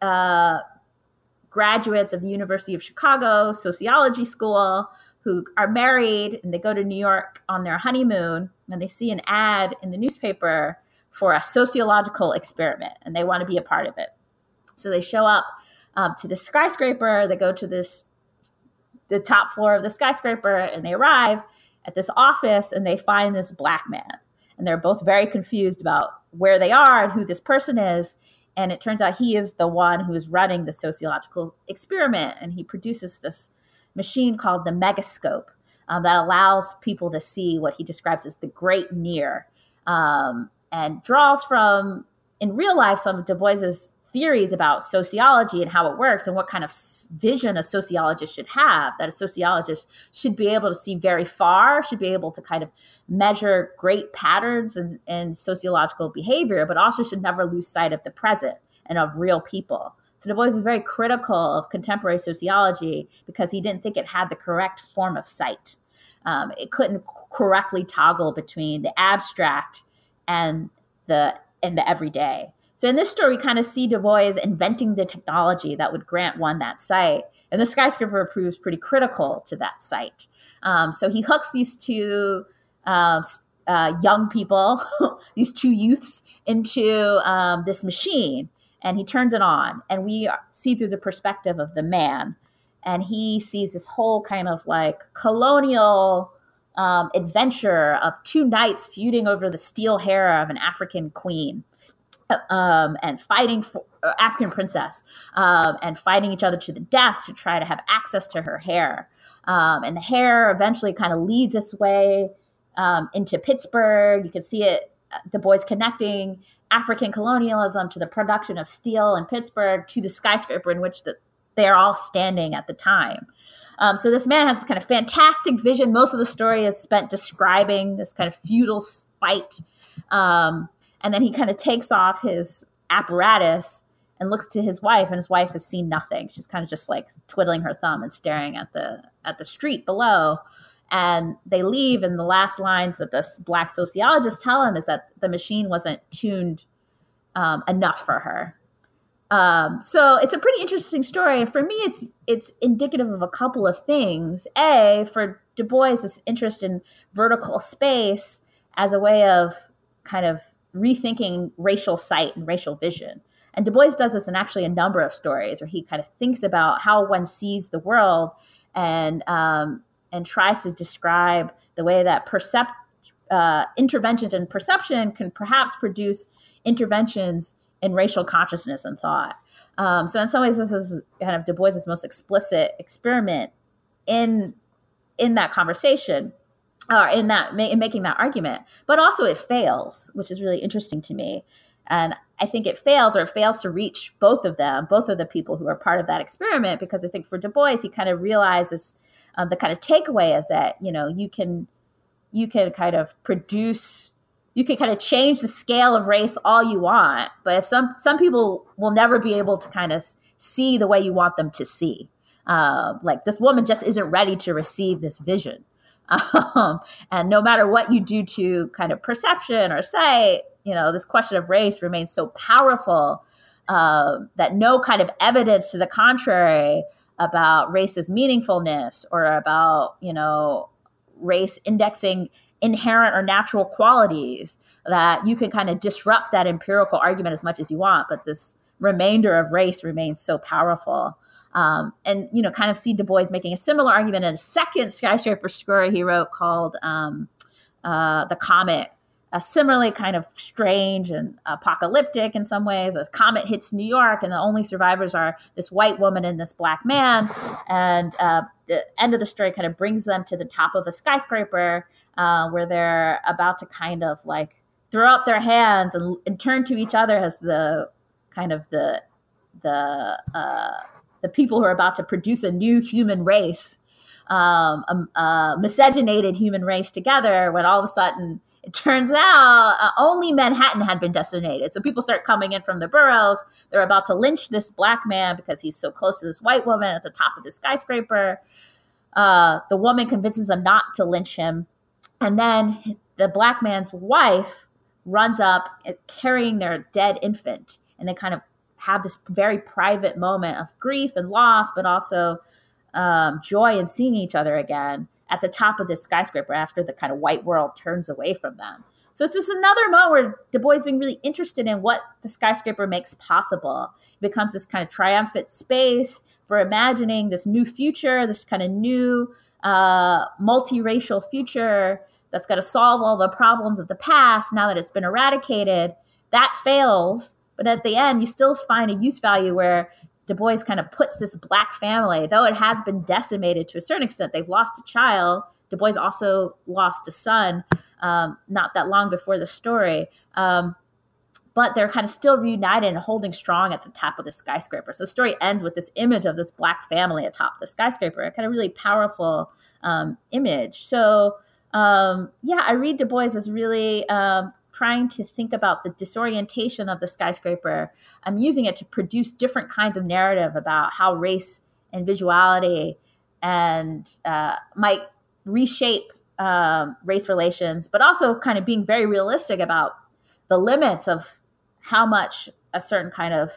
uh, graduates of the University of Chicago sociology school who are married and they go to New York on their honeymoon and they see an ad in the newspaper for a sociological experiment and they want to be a part of it. So they show up um, to the skyscraper, they go to this the top floor of the skyscraper and they arrive at this office and they find this black man. And they're both very confused about where they are and who this person is. And it turns out he is the one who is running the sociological experiment. And he produces this machine called the megascope um, that allows people to see what he describes as the great near um, and draws from, in real life, some of Du Bois's theories about sociology and how it works and what kind of vision a sociologist should have that a sociologist should be able to see very far should be able to kind of measure great patterns in sociological behavior but also should never lose sight of the present and of real people so du bois is very critical of contemporary sociology because he didn't think it had the correct form of sight um, it couldn't correctly toggle between the abstract and the and the everyday so in this story, we kind of see Du Bois inventing the technology that would grant one that sight. And the skyscraper proves pretty critical to that sight. Um, so he hooks these two uh, uh, young people, these two youths, into um, this machine and he turns it on. And we see through the perspective of the man. And he sees this whole kind of like colonial um, adventure of two knights feuding over the steel hair of an African queen um, and fighting for uh, African princess um, and fighting each other to the death to try to have access to her hair. Um, and the hair eventually kind of leads its way um, into Pittsburgh. You can see it, Du Bois connecting African colonialism to the production of steel in Pittsburgh to the skyscraper in which the, they're all standing at the time. Um, so this man has this kind of fantastic vision. Most of the story is spent describing this kind of feudal fight. Um, and then he kind of takes off his apparatus and looks to his wife and his wife has seen nothing she's kind of just like twiddling her thumb and staring at the at the street below and they leave and the last lines that this black sociologist tell him is that the machine wasn't tuned um, enough for her. Um, so it's a pretty interesting story. And for me it's it's indicative of a couple of things. A for du bois this interest in vertical space as a way of kind of rethinking racial sight and racial vision. And Du Bois does this in actually a number of stories where he kind of thinks about how one sees the world and um, and tries to describe the way that percept uh, interventions and perception can perhaps produce interventions in racial consciousness and thought. Um, so in some ways, this is kind of Du Bois's most explicit experiment in in that conversation or in that in making that argument but also it fails which is really interesting to me and i think it fails or it fails to reach both of them both of the people who are part of that experiment because i think for du bois he kind of realizes um, the kind of takeaway is that you know you can you can kind of produce you can kind of change the scale of race all you want but if some some people will never be able to kind of see the way you want them to see. Uh, like this woman just isn't ready to receive this vision. Um, and no matter what you do to kind of perception or say, you know, this question of race remains so powerful uh, that no kind of evidence to the contrary about race's meaningfulness or about, you know, race indexing inherent or natural qualities that you can kind of disrupt that empirical argument as much as you want, but this remainder of race remains so powerful. Um, and you know, kind of see Du Bois making a similar argument in a second skyscraper story he wrote called um, uh, "The Comet." Uh, similarly, kind of strange and apocalyptic in some ways. A comet hits New York, and the only survivors are this white woman and this black man. And uh, the end of the story kind of brings them to the top of a skyscraper uh, where they're about to kind of like throw up their hands and, and turn to each other as the kind of the the uh, the people who are about to produce a new human race, um, a, a miscegenated human race together. When all of a sudden it turns out uh, only Manhattan had been decimated. So people start coming in from the boroughs. They're about to lynch this black man because he's so close to this white woman at the top of the skyscraper. Uh, the woman convinces them not to lynch him. And then the black man's wife runs up carrying their dead infant. And they kind of have this very private moment of grief and loss, but also um, joy in seeing each other again at the top of this skyscraper after the kind of white world turns away from them. So it's just another moment where Du Bois being really interested in what the skyscraper makes possible. It becomes this kind of triumphant space for imagining this new future, this kind of new uh, multiracial future that's going to solve all the problems of the past now that it's been eradicated. That fails but at the end, you still find a use value where Du Bois kind of puts this black family, though it has been decimated to a certain extent, they've lost a child. Du Bois also lost a son um, not that long before the story. Um, but they're kind of still reunited and holding strong at the top of the skyscraper. So the story ends with this image of this black family atop the skyscraper, a kind of really powerful um, image. So um, yeah, I read Du Bois as really um, trying to think about the disorientation of the skyscraper, I'm using it to produce different kinds of narrative about how race and visuality and uh, might reshape um, race relations, but also kind of being very realistic about the limits of how much a certain kind of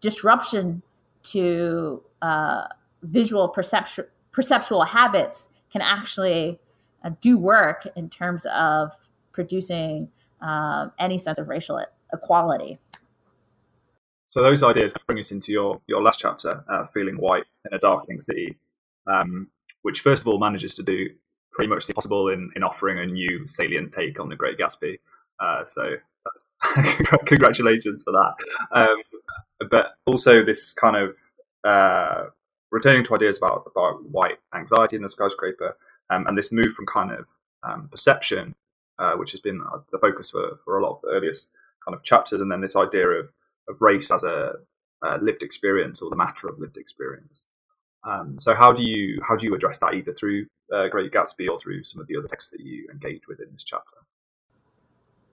disruption to uh, visual perception perceptual habits can actually uh, do work in terms of producing um, any sense of racial equality. So those ideas bring us into your your last chapter, uh, feeling white in a darkening city, um, which first of all manages to do pretty much the possible in, in offering a new salient take on the Great Gatsby. Uh, so congratulations for that. Um, but also this kind of uh, returning to ideas about about white anxiety in the skyscraper, um, and this move from kind of um, perception uh, which has been uh, the focus for, for a lot of the earliest kind of chapters, and then this idea of, of race as a, a lived experience or the matter of lived experience. Um, so how do you how do you address that either through uh, Great Gatsby or through some of the other texts that you engage with in this chapter?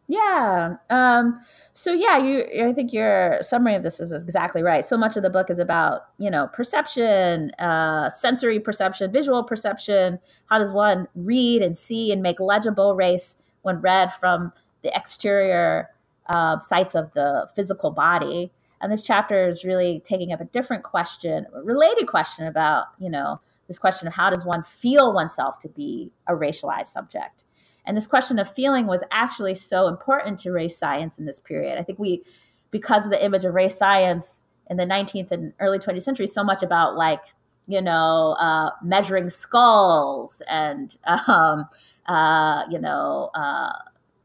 Yeah. Um, so yeah, you. I think your summary of this is exactly right. So much of the book is about you know perception, uh, sensory perception, visual perception. How does one read and see and make legible race when read from the exterior uh, sites of the physical body. And this chapter is really taking up a different question, a related question about, you know, this question of how does one feel oneself to be a racialized subject. And this question of feeling was actually so important to race science in this period. I think we, because of the image of race science in the 19th and early 20th century, so much about like, you know, uh, measuring skulls and um, uh, you know, uh,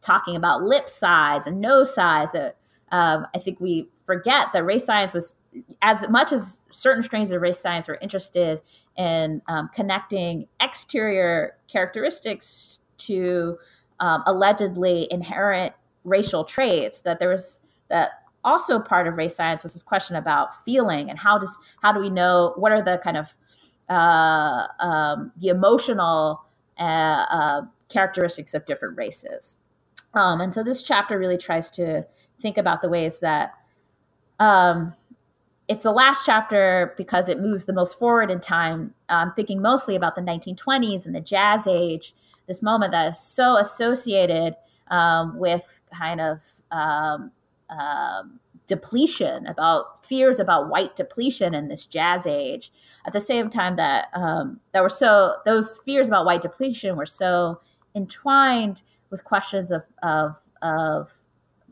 talking about lip size and nose size. Uh, um, I think we forget that race science was as much as certain strains of race science were interested in um, connecting exterior characteristics to um, allegedly inherent racial traits. That there was that also part of race science was this question about feeling and how does how do we know what are the kind of uh, um, the emotional uh, uh, characteristics of different races. Um, and so this chapter really tries to think about the ways that um, it's the last chapter because it moves the most forward in time. I'm thinking mostly about the 1920s and the jazz age, this moment that is so associated um, with kind of um, um, depletion, about fears about white depletion in this jazz age. At the same time that um, that were so those fears about white depletion were so entwined with questions of of, of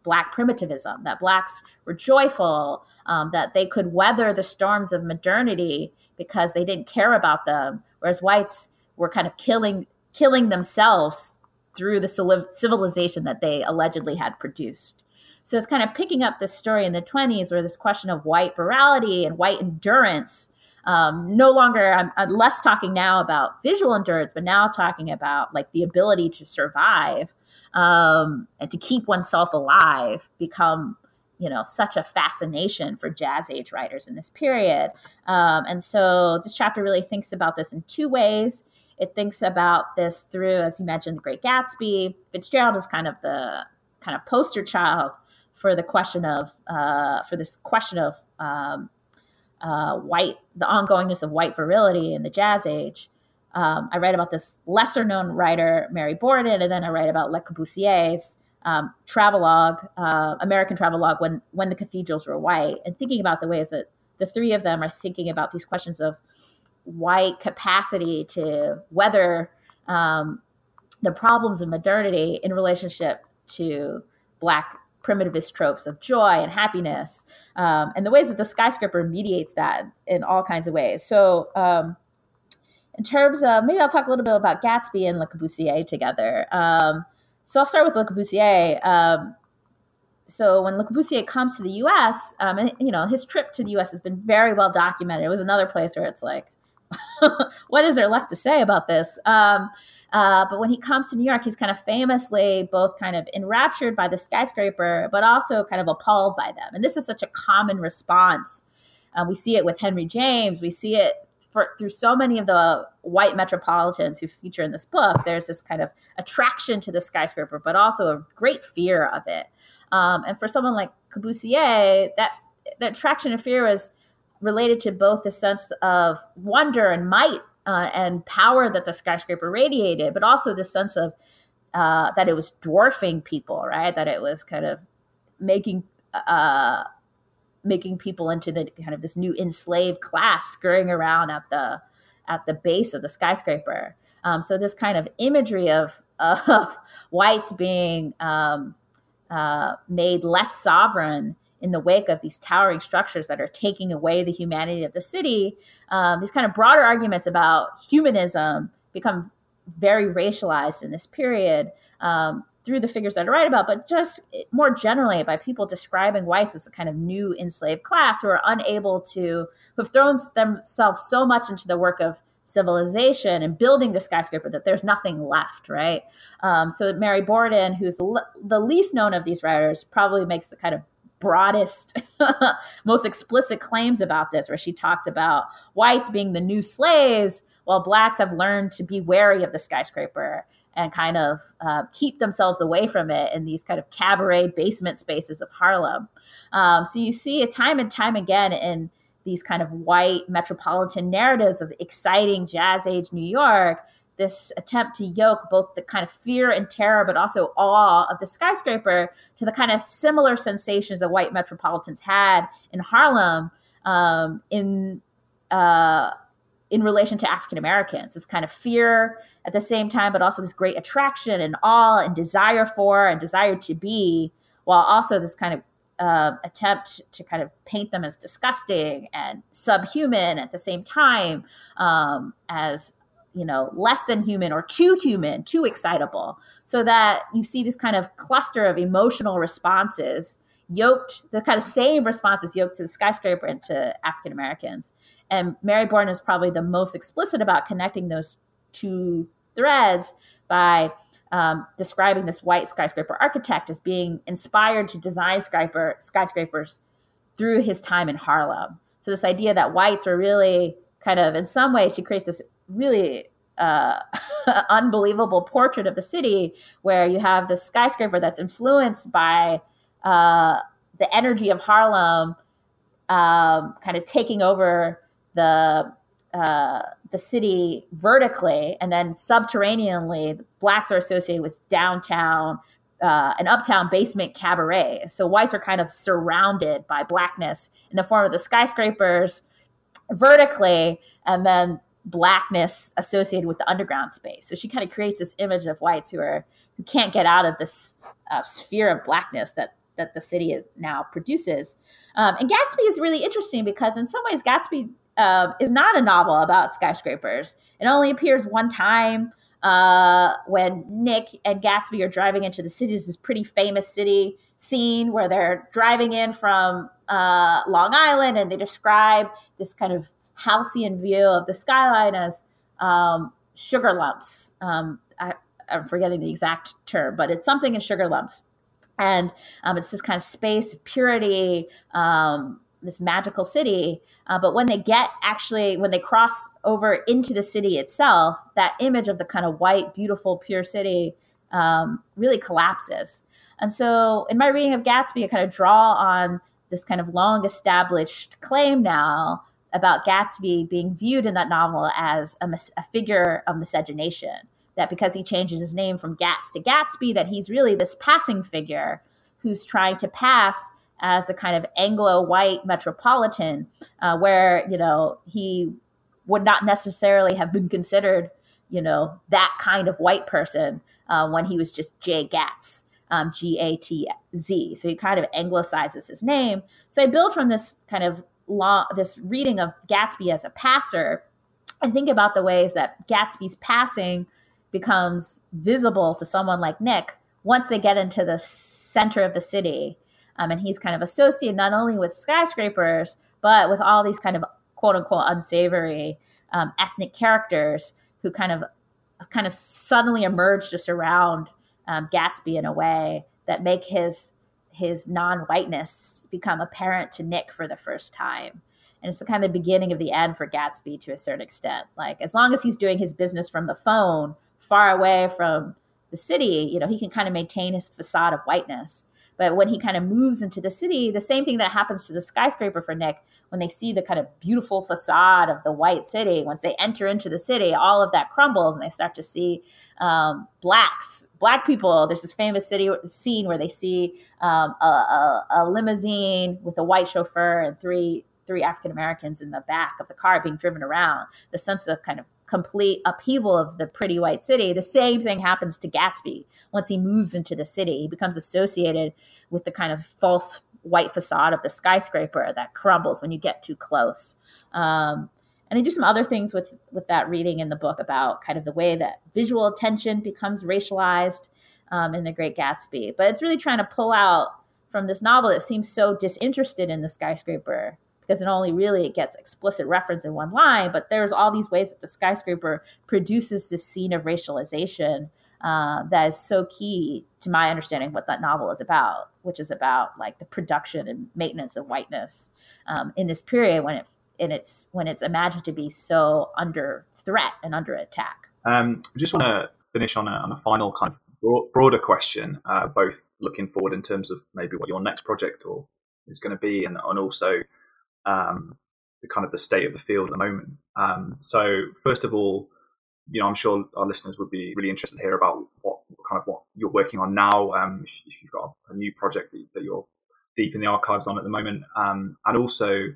black primitivism that blacks were joyful um, that they could weather the storms of modernity because they didn't care about them whereas whites were kind of killing killing themselves through the civilization that they allegedly had produced so it's kind of picking up this story in the 20s where this question of white virility and white endurance. Um, no longer, I'm, I'm less talking now about visual endurance, but now talking about like the ability to survive um, and to keep oneself alive become you know such a fascination for jazz age writers in this period um, and so this chapter really thinks about this in two ways it thinks about this through as you mentioned the great gatsby fitzgerald is kind of the kind of poster child for the question of uh, for this question of um, uh, white the ongoingness of white virility in the jazz age um, I write about this lesser known writer, Mary Borden, and then I write about Le Corbusier's um, travelogue, uh, American travelogue, when when the cathedrals were white, and thinking about the ways that the three of them are thinking about these questions of white capacity to weather um, the problems of modernity in relationship to black primitivist tropes of joy and happiness, um, and the ways that the skyscraper mediates that in all kinds of ways. So, um, in terms of maybe I'll talk a little bit about Gatsby and Le Corbusier together. Um, so I'll start with Le Corbusier. Um, so when Le Corbusier comes to the U.S., um, and you know his trip to the U.S. has been very well documented. It was another place where it's like, what is there left to say about this? Um, uh, but when he comes to New York, he's kind of famously both kind of enraptured by the skyscraper, but also kind of appalled by them. And this is such a common response. Uh, we see it with Henry James. We see it for, through so many of the white metropolitans who feature in this book, there's this kind of attraction to the skyscraper, but also a great fear of it. Um, and for someone like Corbusier, that that attraction and fear is related to both the sense of wonder and might uh, and power that the skyscraper radiated, but also the sense of uh, that it was dwarfing people, right? That it was kind of making uh, making people into the kind of this new enslaved class scurrying around at the at the base of the skyscraper. Um, so this kind of imagery of, of whites being um, uh, made less sovereign in the wake of these towering structures that are taking away the humanity of the city, um, these kind of broader arguments about humanism become very racialized in this period. Um, through the figures that I write about, but just more generally by people describing whites as a kind of new enslaved class who are unable to, who have thrown themselves so much into the work of civilization and building the skyscraper that there's nothing left, right? Um, so Mary Borden, who's the least known of these writers, probably makes the kind of broadest, most explicit claims about this, where she talks about whites being the new slaves, while blacks have learned to be wary of the skyscraper and kind of uh, keep themselves away from it in these kind of cabaret basement spaces of Harlem. Um, so you see it time and time again in these kind of white metropolitan narratives of exciting jazz age New York. This attempt to yoke both the kind of fear and terror, but also awe of the skyscraper to the kind of similar sensations that white metropolitans had in Harlem um, in uh, in relation to African Americans. This kind of fear at the same time, but also this great attraction and awe and desire for and desire to be, while also this kind of uh, attempt to kind of paint them as disgusting and subhuman at the same time um, as you know less than human or too human too excitable so that you see this kind of cluster of emotional responses yoked the kind of same responses yoked to the skyscraper and to african americans and mary Borden is probably the most explicit about connecting those two threads by um, describing this white skyscraper architect as being inspired to design skyscraper, skyscrapers through his time in Harlem. So this idea that whites were really kind of, in some way, she creates this really uh, unbelievable portrait of the city where you have this skyscraper that's influenced by uh, the energy of Harlem, um, kind of taking over the uh, the city vertically and then subterraneanly, blacks are associated with downtown uh, an uptown basement cabaret. So whites are kind of surrounded by blackness in the form of the skyscrapers vertically, and then blackness associated with the underground space. So she kind of creates this image of whites who are who can't get out of this uh, sphere of blackness that that the city now produces. Um, and Gatsby is really interesting because in some ways Gatsby uh, is not a novel about skyscrapers. It only appears one time uh, when Nick and Gatsby are driving into the city. This is pretty famous city scene where they're driving in from uh, Long Island and they describe this kind of halcyon view of the skyline as um, sugar lumps. Um, I, I'm forgetting the exact term, but it's something in sugar lumps. And um, it's this kind of space of purity, um, this magical city. Uh, but when they get actually, when they cross over into the city itself, that image of the kind of white, beautiful, pure city um, really collapses. And so in my reading of Gatsby, I kind of draw on this kind of long established claim now about Gatsby being viewed in that novel as a, a, figure of miscegenation. That because he changes his name from Gatz to Gatsby, that he's really this passing figure who's trying to pass as a kind of Anglo-white metropolitan, uh, where you know he would not necessarily have been considered, you know, that kind of white person uh, when he was just Jay Gatz um, G A T Z. So he kind of anglicizes his name. So I build from this kind of law, this reading of Gatsby as a passer, and think about the ways that Gatsby's passing becomes visible to someone like Nick once they get into the center of the city. Um, and he's kind of associated not only with skyscrapers, but with all these kind of quote unquote unsavory um, ethnic characters who kind of kind of suddenly emerge just around um, Gatsby in a way that make his his non-whiteness become apparent to Nick for the first time. And it's the kind of beginning of the end for Gatsby to a certain extent. Like as long as he's doing his business from the phone, far away from the city, you know, he can kind of maintain his facade of whiteness. But when he kind of moves into the city, the same thing that happens to the skyscraper for Nick, when they see the kind of beautiful facade of the white city, once they enter into the city, all of that crumbles and they start to see um, blacks, black people. There's this famous city scene where they see um, a, a, a limousine with a white chauffeur and three three African Americans in the back of the car being driven around. The sense of kind of complete upheaval of the pretty white city. The same thing happens to Gatsby once he moves into the city. He becomes associated with the kind of false white facade of the skyscraper that crumbles when you get too close. Um, and I do some other things with with that reading in the book about kind of the way that visual attention becomes racialized um, in The Great Gatsby. But it's really trying to pull out from this novel that seems so disinterested in the skyscraper because it only really gets explicit reference in one line, but there's all these ways that the skyscraper produces this scene of racialization uh, that is so key to my understanding of what that novel is about, which is about like the production and maintenance of whiteness um, in this period when it and it's when it's imagined to be so under threat and under attack. Um, I just want to finish on a, on a final kind of broader question, uh, both looking forward in terms of maybe what your next project or is going to be, and, and also um, the kind of the state of the field at the moment. Um, so first of all, you know, I'm sure our listeners would be really interested to hear about what kind of what you're working on now. Um, if, if, you've got a new project that, that, you're deep in the archives on at the moment, um, and also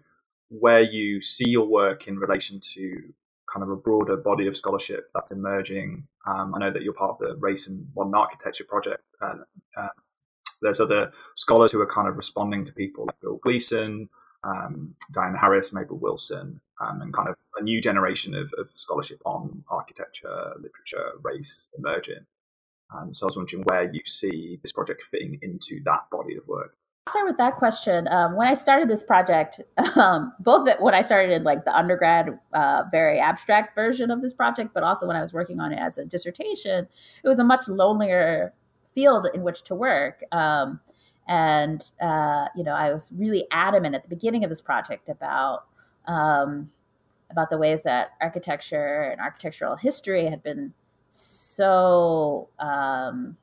where you see your work in relation to kind of a broader body of scholarship that's emerging. Um, I know that you're part of the Race and Modern Architecture project. Uh, uh, there's other scholars who are kind of responding to people like Bill Gleason, um, Dianne Harris, Mabel Wilson, um, and kind of a new generation of, of scholarship on architecture, literature, race emerging. Um, so I was wondering where you see this project fitting into that body of work. I'll start with that question. Um, when I started this project, um, both when I started in like the undergrad, uh, very abstract version of this project, but also when I was working on it as a dissertation, it was a much lonelier field in which to work. Um, and, uh, you know, I was really adamant at the beginning of this project about, um, about the ways that architecture and architectural history had been so, um,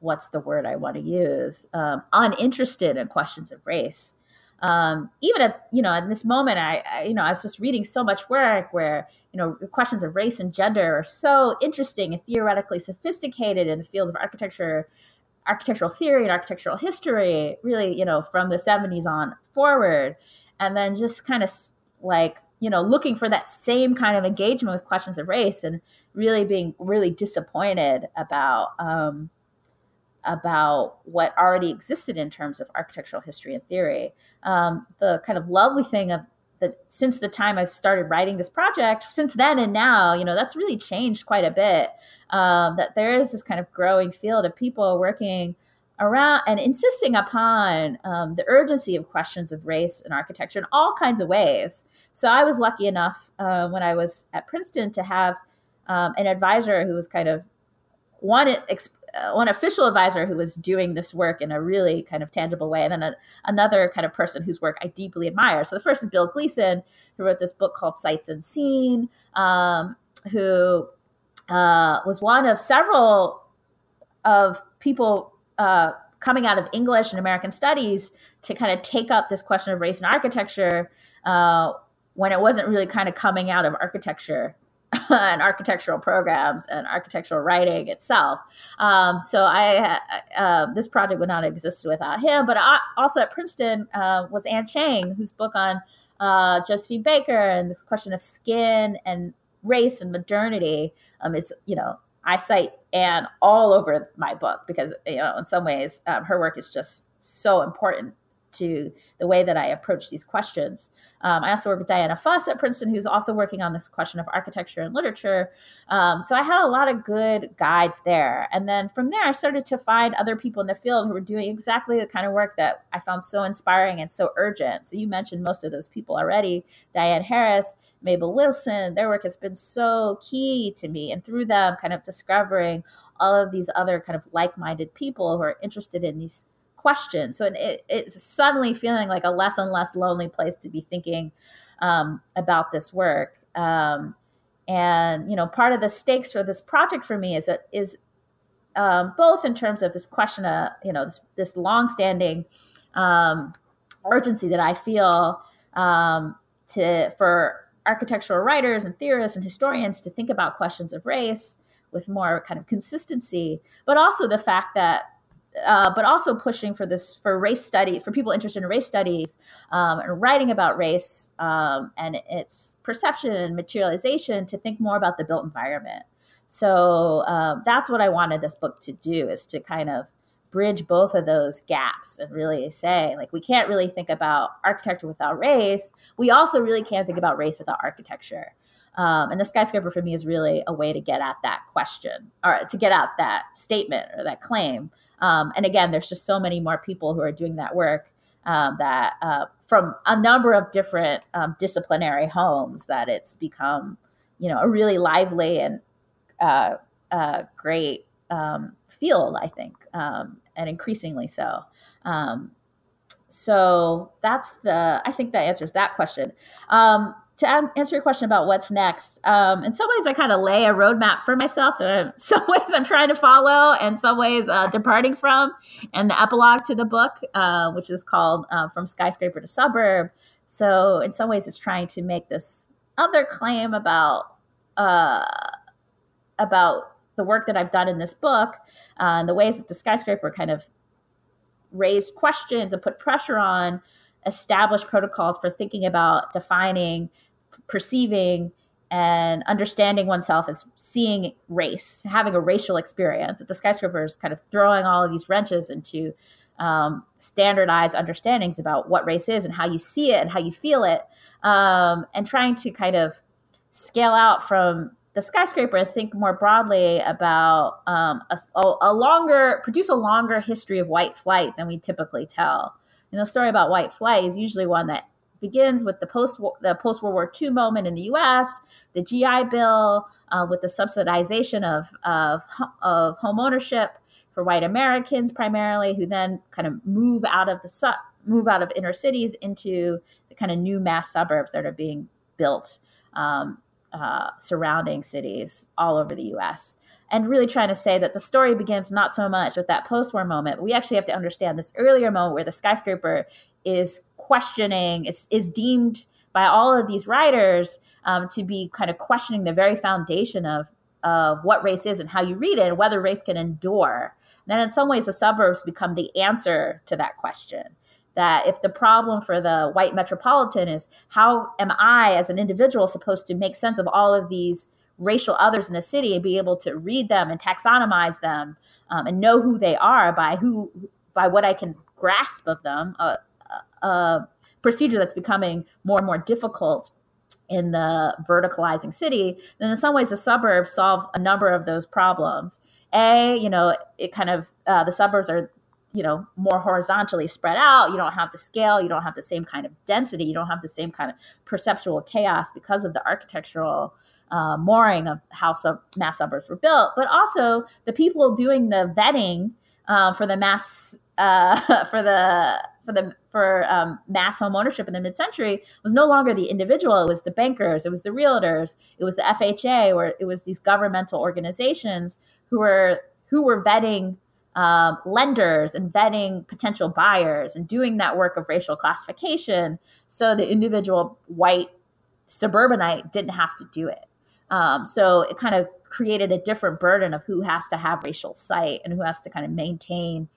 what's the word I want to use, um, uninterested in questions of race. Um, even at you know in this moment I, I, you know i was just reading so much work where you know questions of race and gender are so interesting and theoretically sophisticated in the field of architecture architectural theory and architectural history, really, you know, from the 70s on forward. And then just kind of like, you know, looking for that same kind of engagement with questions of race and really being really disappointed about um, about what already existed in terms of architectural history and theory. Um, the kind of lovely thing of since the time I've started writing this project, since then and now, you know, that's really changed quite a bit. Um, that there is this kind of growing field of people working around and insisting upon um, the urgency of questions of race and architecture in all kinds of ways. So I was lucky enough uh, when I was at Princeton to have um, an advisor who was kind of one ex- one official advisor who was doing this work in a really kind of tangible way, and then a, another kind of person whose work I deeply admire. So the first is Bill Gleason, who wrote this book called Sites Unseen, um, who uh, was one of several of people uh, coming out of English and American studies to kind of take up this question of race and architecture uh, when it wasn't really kind of coming out of architecture and architectural programs and architectural writing itself. Um, so I, uh, this project would not exist without him. But I, also at Princeton uh, was Anne Cheng, whose book on uh, Josephine Baker and this question of skin and race and modernity um, is, you know, I cite Anne all over my book because, you know, in some ways um, her work is just so important to the way that I approach these questions. Um, I also work with Diana Fuss at Princeton, who's also working on this question of architecture and literature. Um, so I had a lot of good guides there. And then from there, I started to find other people in the field who were doing exactly the kind of work that I found so inspiring and so urgent. So you mentioned most of those people already Dianne Harris, Mabel Wilson. Their work has been so key to me. And through them, kind of discovering all of these other kind of like minded people who are interested in these question. So it, it's suddenly feeling like a less and less lonely place to be thinking um, about this work. Um, and you know, part of the stakes for this project for me is that is um, both in terms of this question of you know this, this longstanding um, urgency that I feel um, to for architectural writers and theorists and historians to think about questions of race with more kind of consistency, but also the fact that uh, but also pushing for this for race study for people interested in race studies um, and writing about race um, and its perception and materialization to think more about the built environment. So um, that's what I wanted this book to do is to kind of bridge both of those gaps and really say like we can't really think about architecture without race. We also really can't think about race without architecture. Um, and the skyscraper for me is really a way to get at that question or to get at that statement or that claim. Um, and again, there's just so many more people who are doing that work um, that uh, from a number of different um, disciplinary homes that it's become, you know, a really lively and uh, uh, great um, field, I think, um, and increasingly so. So that's the, I think that answers that question. Um, to answer your question about what's next, um, in some ways I kind of lay a roadmap for myself. And in some ways I'm trying to follow, and some ways uh, departing from. And the epilogue to the book, uh, which is called uh, "From Skyscraper to Suburb," so in some ways it's trying to make this other claim about uh, about the work that I've done in this book uh, and the ways that the skyscraper kind of raised questions and put pressure on established protocols for thinking about defining perceiving and understanding oneself as seeing race, having a racial experience. That the skyscraper is kind of throwing all of these wrenches into um, standardized understandings about what race is and how you see it and how you feel it, um, and trying to kind of scale out from the skyscraper and think more broadly about um, a, a, longer, produce a longer history of white flight than we typically tell. Know, the story about white flight is usually one that begins with the post the post World War II moment in the U.S., the GI Bill, uh, with the subsidization of, of of home ownership for white Americans primarily, who then kind of move out of the su- move out of inner cities into the kind of new mass suburbs that are being built um, uh, surrounding cities all over the U.S. And really trying to say that the story begins not so much with that post-war moment. we actually have to understand this earlier moment where the skyscraper is questioning is, is deemed by all of these writers um, to be kind of questioning the very foundation of of what race is and how you read it and whether race can endure. And then in some ways the suburbs become the answer to that question. That if the problem for the white metropolitan is how am I as an individual supposed to make sense of all of these racial others in the city and be able to read them and taxonomize them um, and know who they are by who by what I can grasp of them, uh, a procedure that's becoming more and more difficult in the verticalizing city, then in some ways the suburb solves a number of those problems. A, you know, it kind of uh, the suburbs are you know more horizontally spread out. You don't have the scale. You don't have the same kind of density. You don't have the same kind of perceptual chaos because of the architectural uh, mooring of how sub- mass suburbs were built but also the people doing the vetting uh, for the mass uh, for the for the for um, mass home ownership in the mid-century was no longer the individual it was the bankers it was the realtors it was the fha or it was these governmental organizations who were who were vetting um, lenders and vetting potential buyers and doing that work of racial classification so the individual white suburbanite didn't have to do it. Um, so it kind of created a different burden of who has to have racial sight and who has to kind of maintain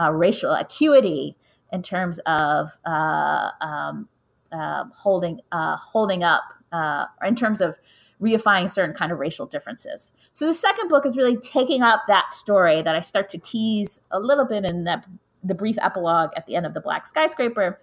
uh, racial acuity in terms of uh, um, uh, holding uh, holding up uh, in terms of reifying certain kind of racial differences. So the second book is really taking up that story that I start to tease a little bit in that the brief epilogue at the end of the Black Skyscraper,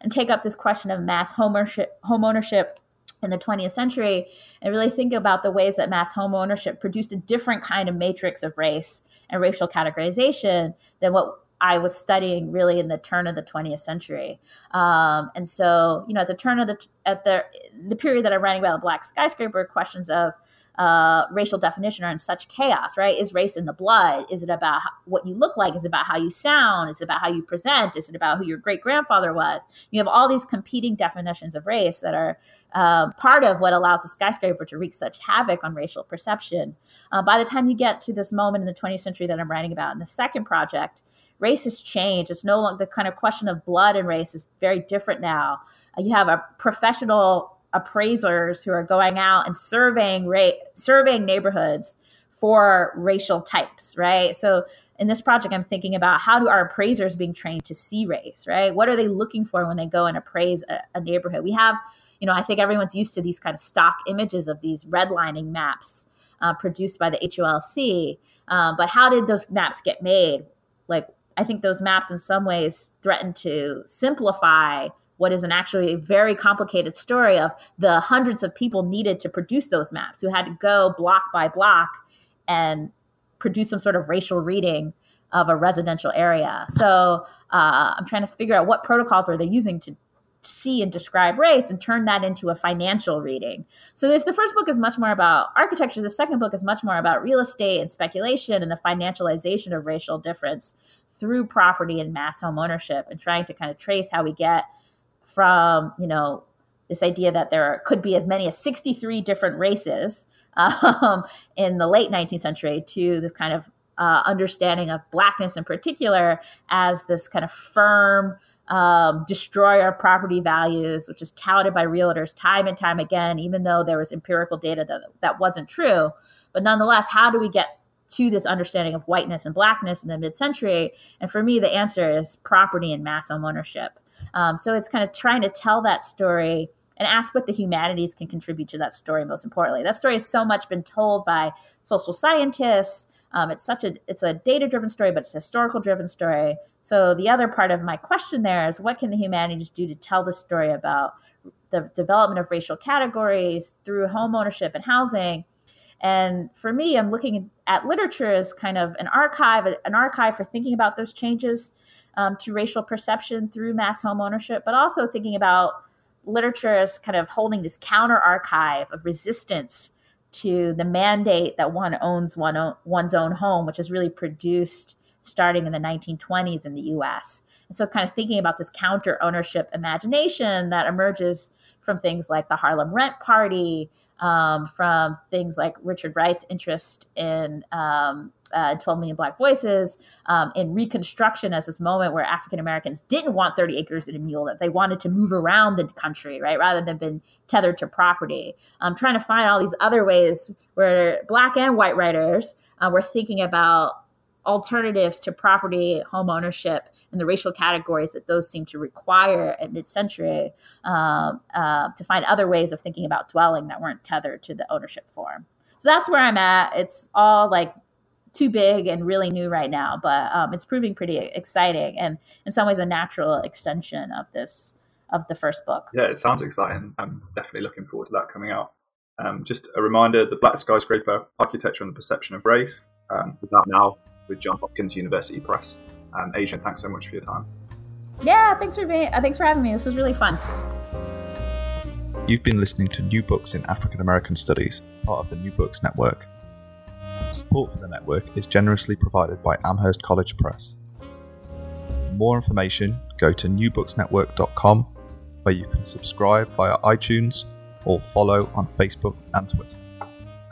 and take up this question of mass home ownership, home ownership in the 20th century and really think about the ways that mass home ownership produced a different kind of matrix of race and racial categorization than what I was studying really in the turn of the 20th century. Um, and so, you know, at the turn of the at the the period that I'm writing about the Black Skyscraper, questions of uh, racial definition are in such chaos, right? Is race in the blood? Is it about what you look like? Is it about how you sound? Is it about how you present? Is it about who your great grandfather was? You have all these competing definitions of race that are uh, part of what allows a skyscraper to wreak such havoc on racial perception. Uh, by the time you get to this moment in the 20th century that I'm writing about in the second project, race has changed. It's no longer the kind of question of blood and race is very different now. Uh, you have a professional appraisers who are going out and surveying ra- surveying neighborhoods for racial types, right? So in this project, I'm thinking about how do our appraisers being trained to see race, right? What are they looking for when they go and appraise a, a neighborhood? We have, you know, I think everyone's used to these kind of stock images of these redlining maps uh, produced by the HOLC. Um, but how did those maps get made? Like, I think those maps in some ways threaten to simplify what is an actually very complicated story of the hundreds of people needed to produce those maps who had to go block by block and produce some sort of racial reading of a residential area. So uh, I'm trying to figure out what protocols are they using to see and describe race and turn that into a financial reading. So if the first book is much more about architecture, the second book is much more about real estate and speculation and the financialization of racial difference through property and mass home ownership and trying to kind of trace how we get from you know this idea that there could be as many as 63 different races um, in the late 19th century to this kind of uh, understanding of blackness in particular as this kind of firm um, destroyer of property values, which is touted by realtors time and time again, even though there was empirical data that that wasn't true. But nonetheless, how do we get to this understanding of whiteness and blackness in the mid-century? And for me, the answer is property and mass home ownership. Um, so it's kind of trying to tell that story and ask what the humanities can contribute to that story. Most importantly, that story has so much been told by social scientists. Um, it's such a it's a data driven story, but it's a historical driven story. So the other part of my question there is, what can the humanities do to tell the story about the development of racial categories through home ownership and housing? And for me, I'm looking at literature as kind of an archive, an archive for thinking about those changes um, to racial perception through mass home ownership, but also thinking about literature as kind of holding this counter archive of resistance to the mandate that one owns one own, one's own home, which is really produced starting in the 1920s in the US. And so, kind of thinking about this counter ownership imagination that emerges from things like the Harlem Rent Party, um, from things like Richard Wright's interest in um, uh, 12 Million Black Voices, um, in Reconstruction as this moment where African Americans didn't want 30 acres and a mule, that they wanted to move around the country, right, rather than been tethered to property. Trying to find all these other ways where Black and white writers uh, were thinking about alternatives to property, home ownership, and the racial categories that those seem to require at mid-century um, uh, to find other ways of thinking about dwelling that weren't tethered to the ownership form. So that's where I'm at. It's all like too big and really new right now, but um, it's proving pretty exciting and in some ways a natural extension of this of the first book. Yeah, it sounds exciting. I'm definitely looking forward to that coming out. Um, just a reminder: the Black Skyscraper: Architecture and the Perception of Race um, is out now with Johns Hopkins University Press. And Adrienne, thanks so much for your time. Yeah, thanks for being, uh, thanks for having me. This was really fun. You've been listening to New Books in African American Studies, part of the New Books Network. Support for the network is generously provided by Amherst College Press. For more information, go to newbooksnetwork.com, where you can subscribe via iTunes or follow on Facebook and Twitter.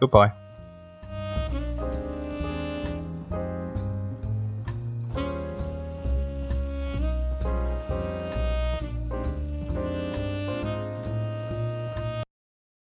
Goodbye.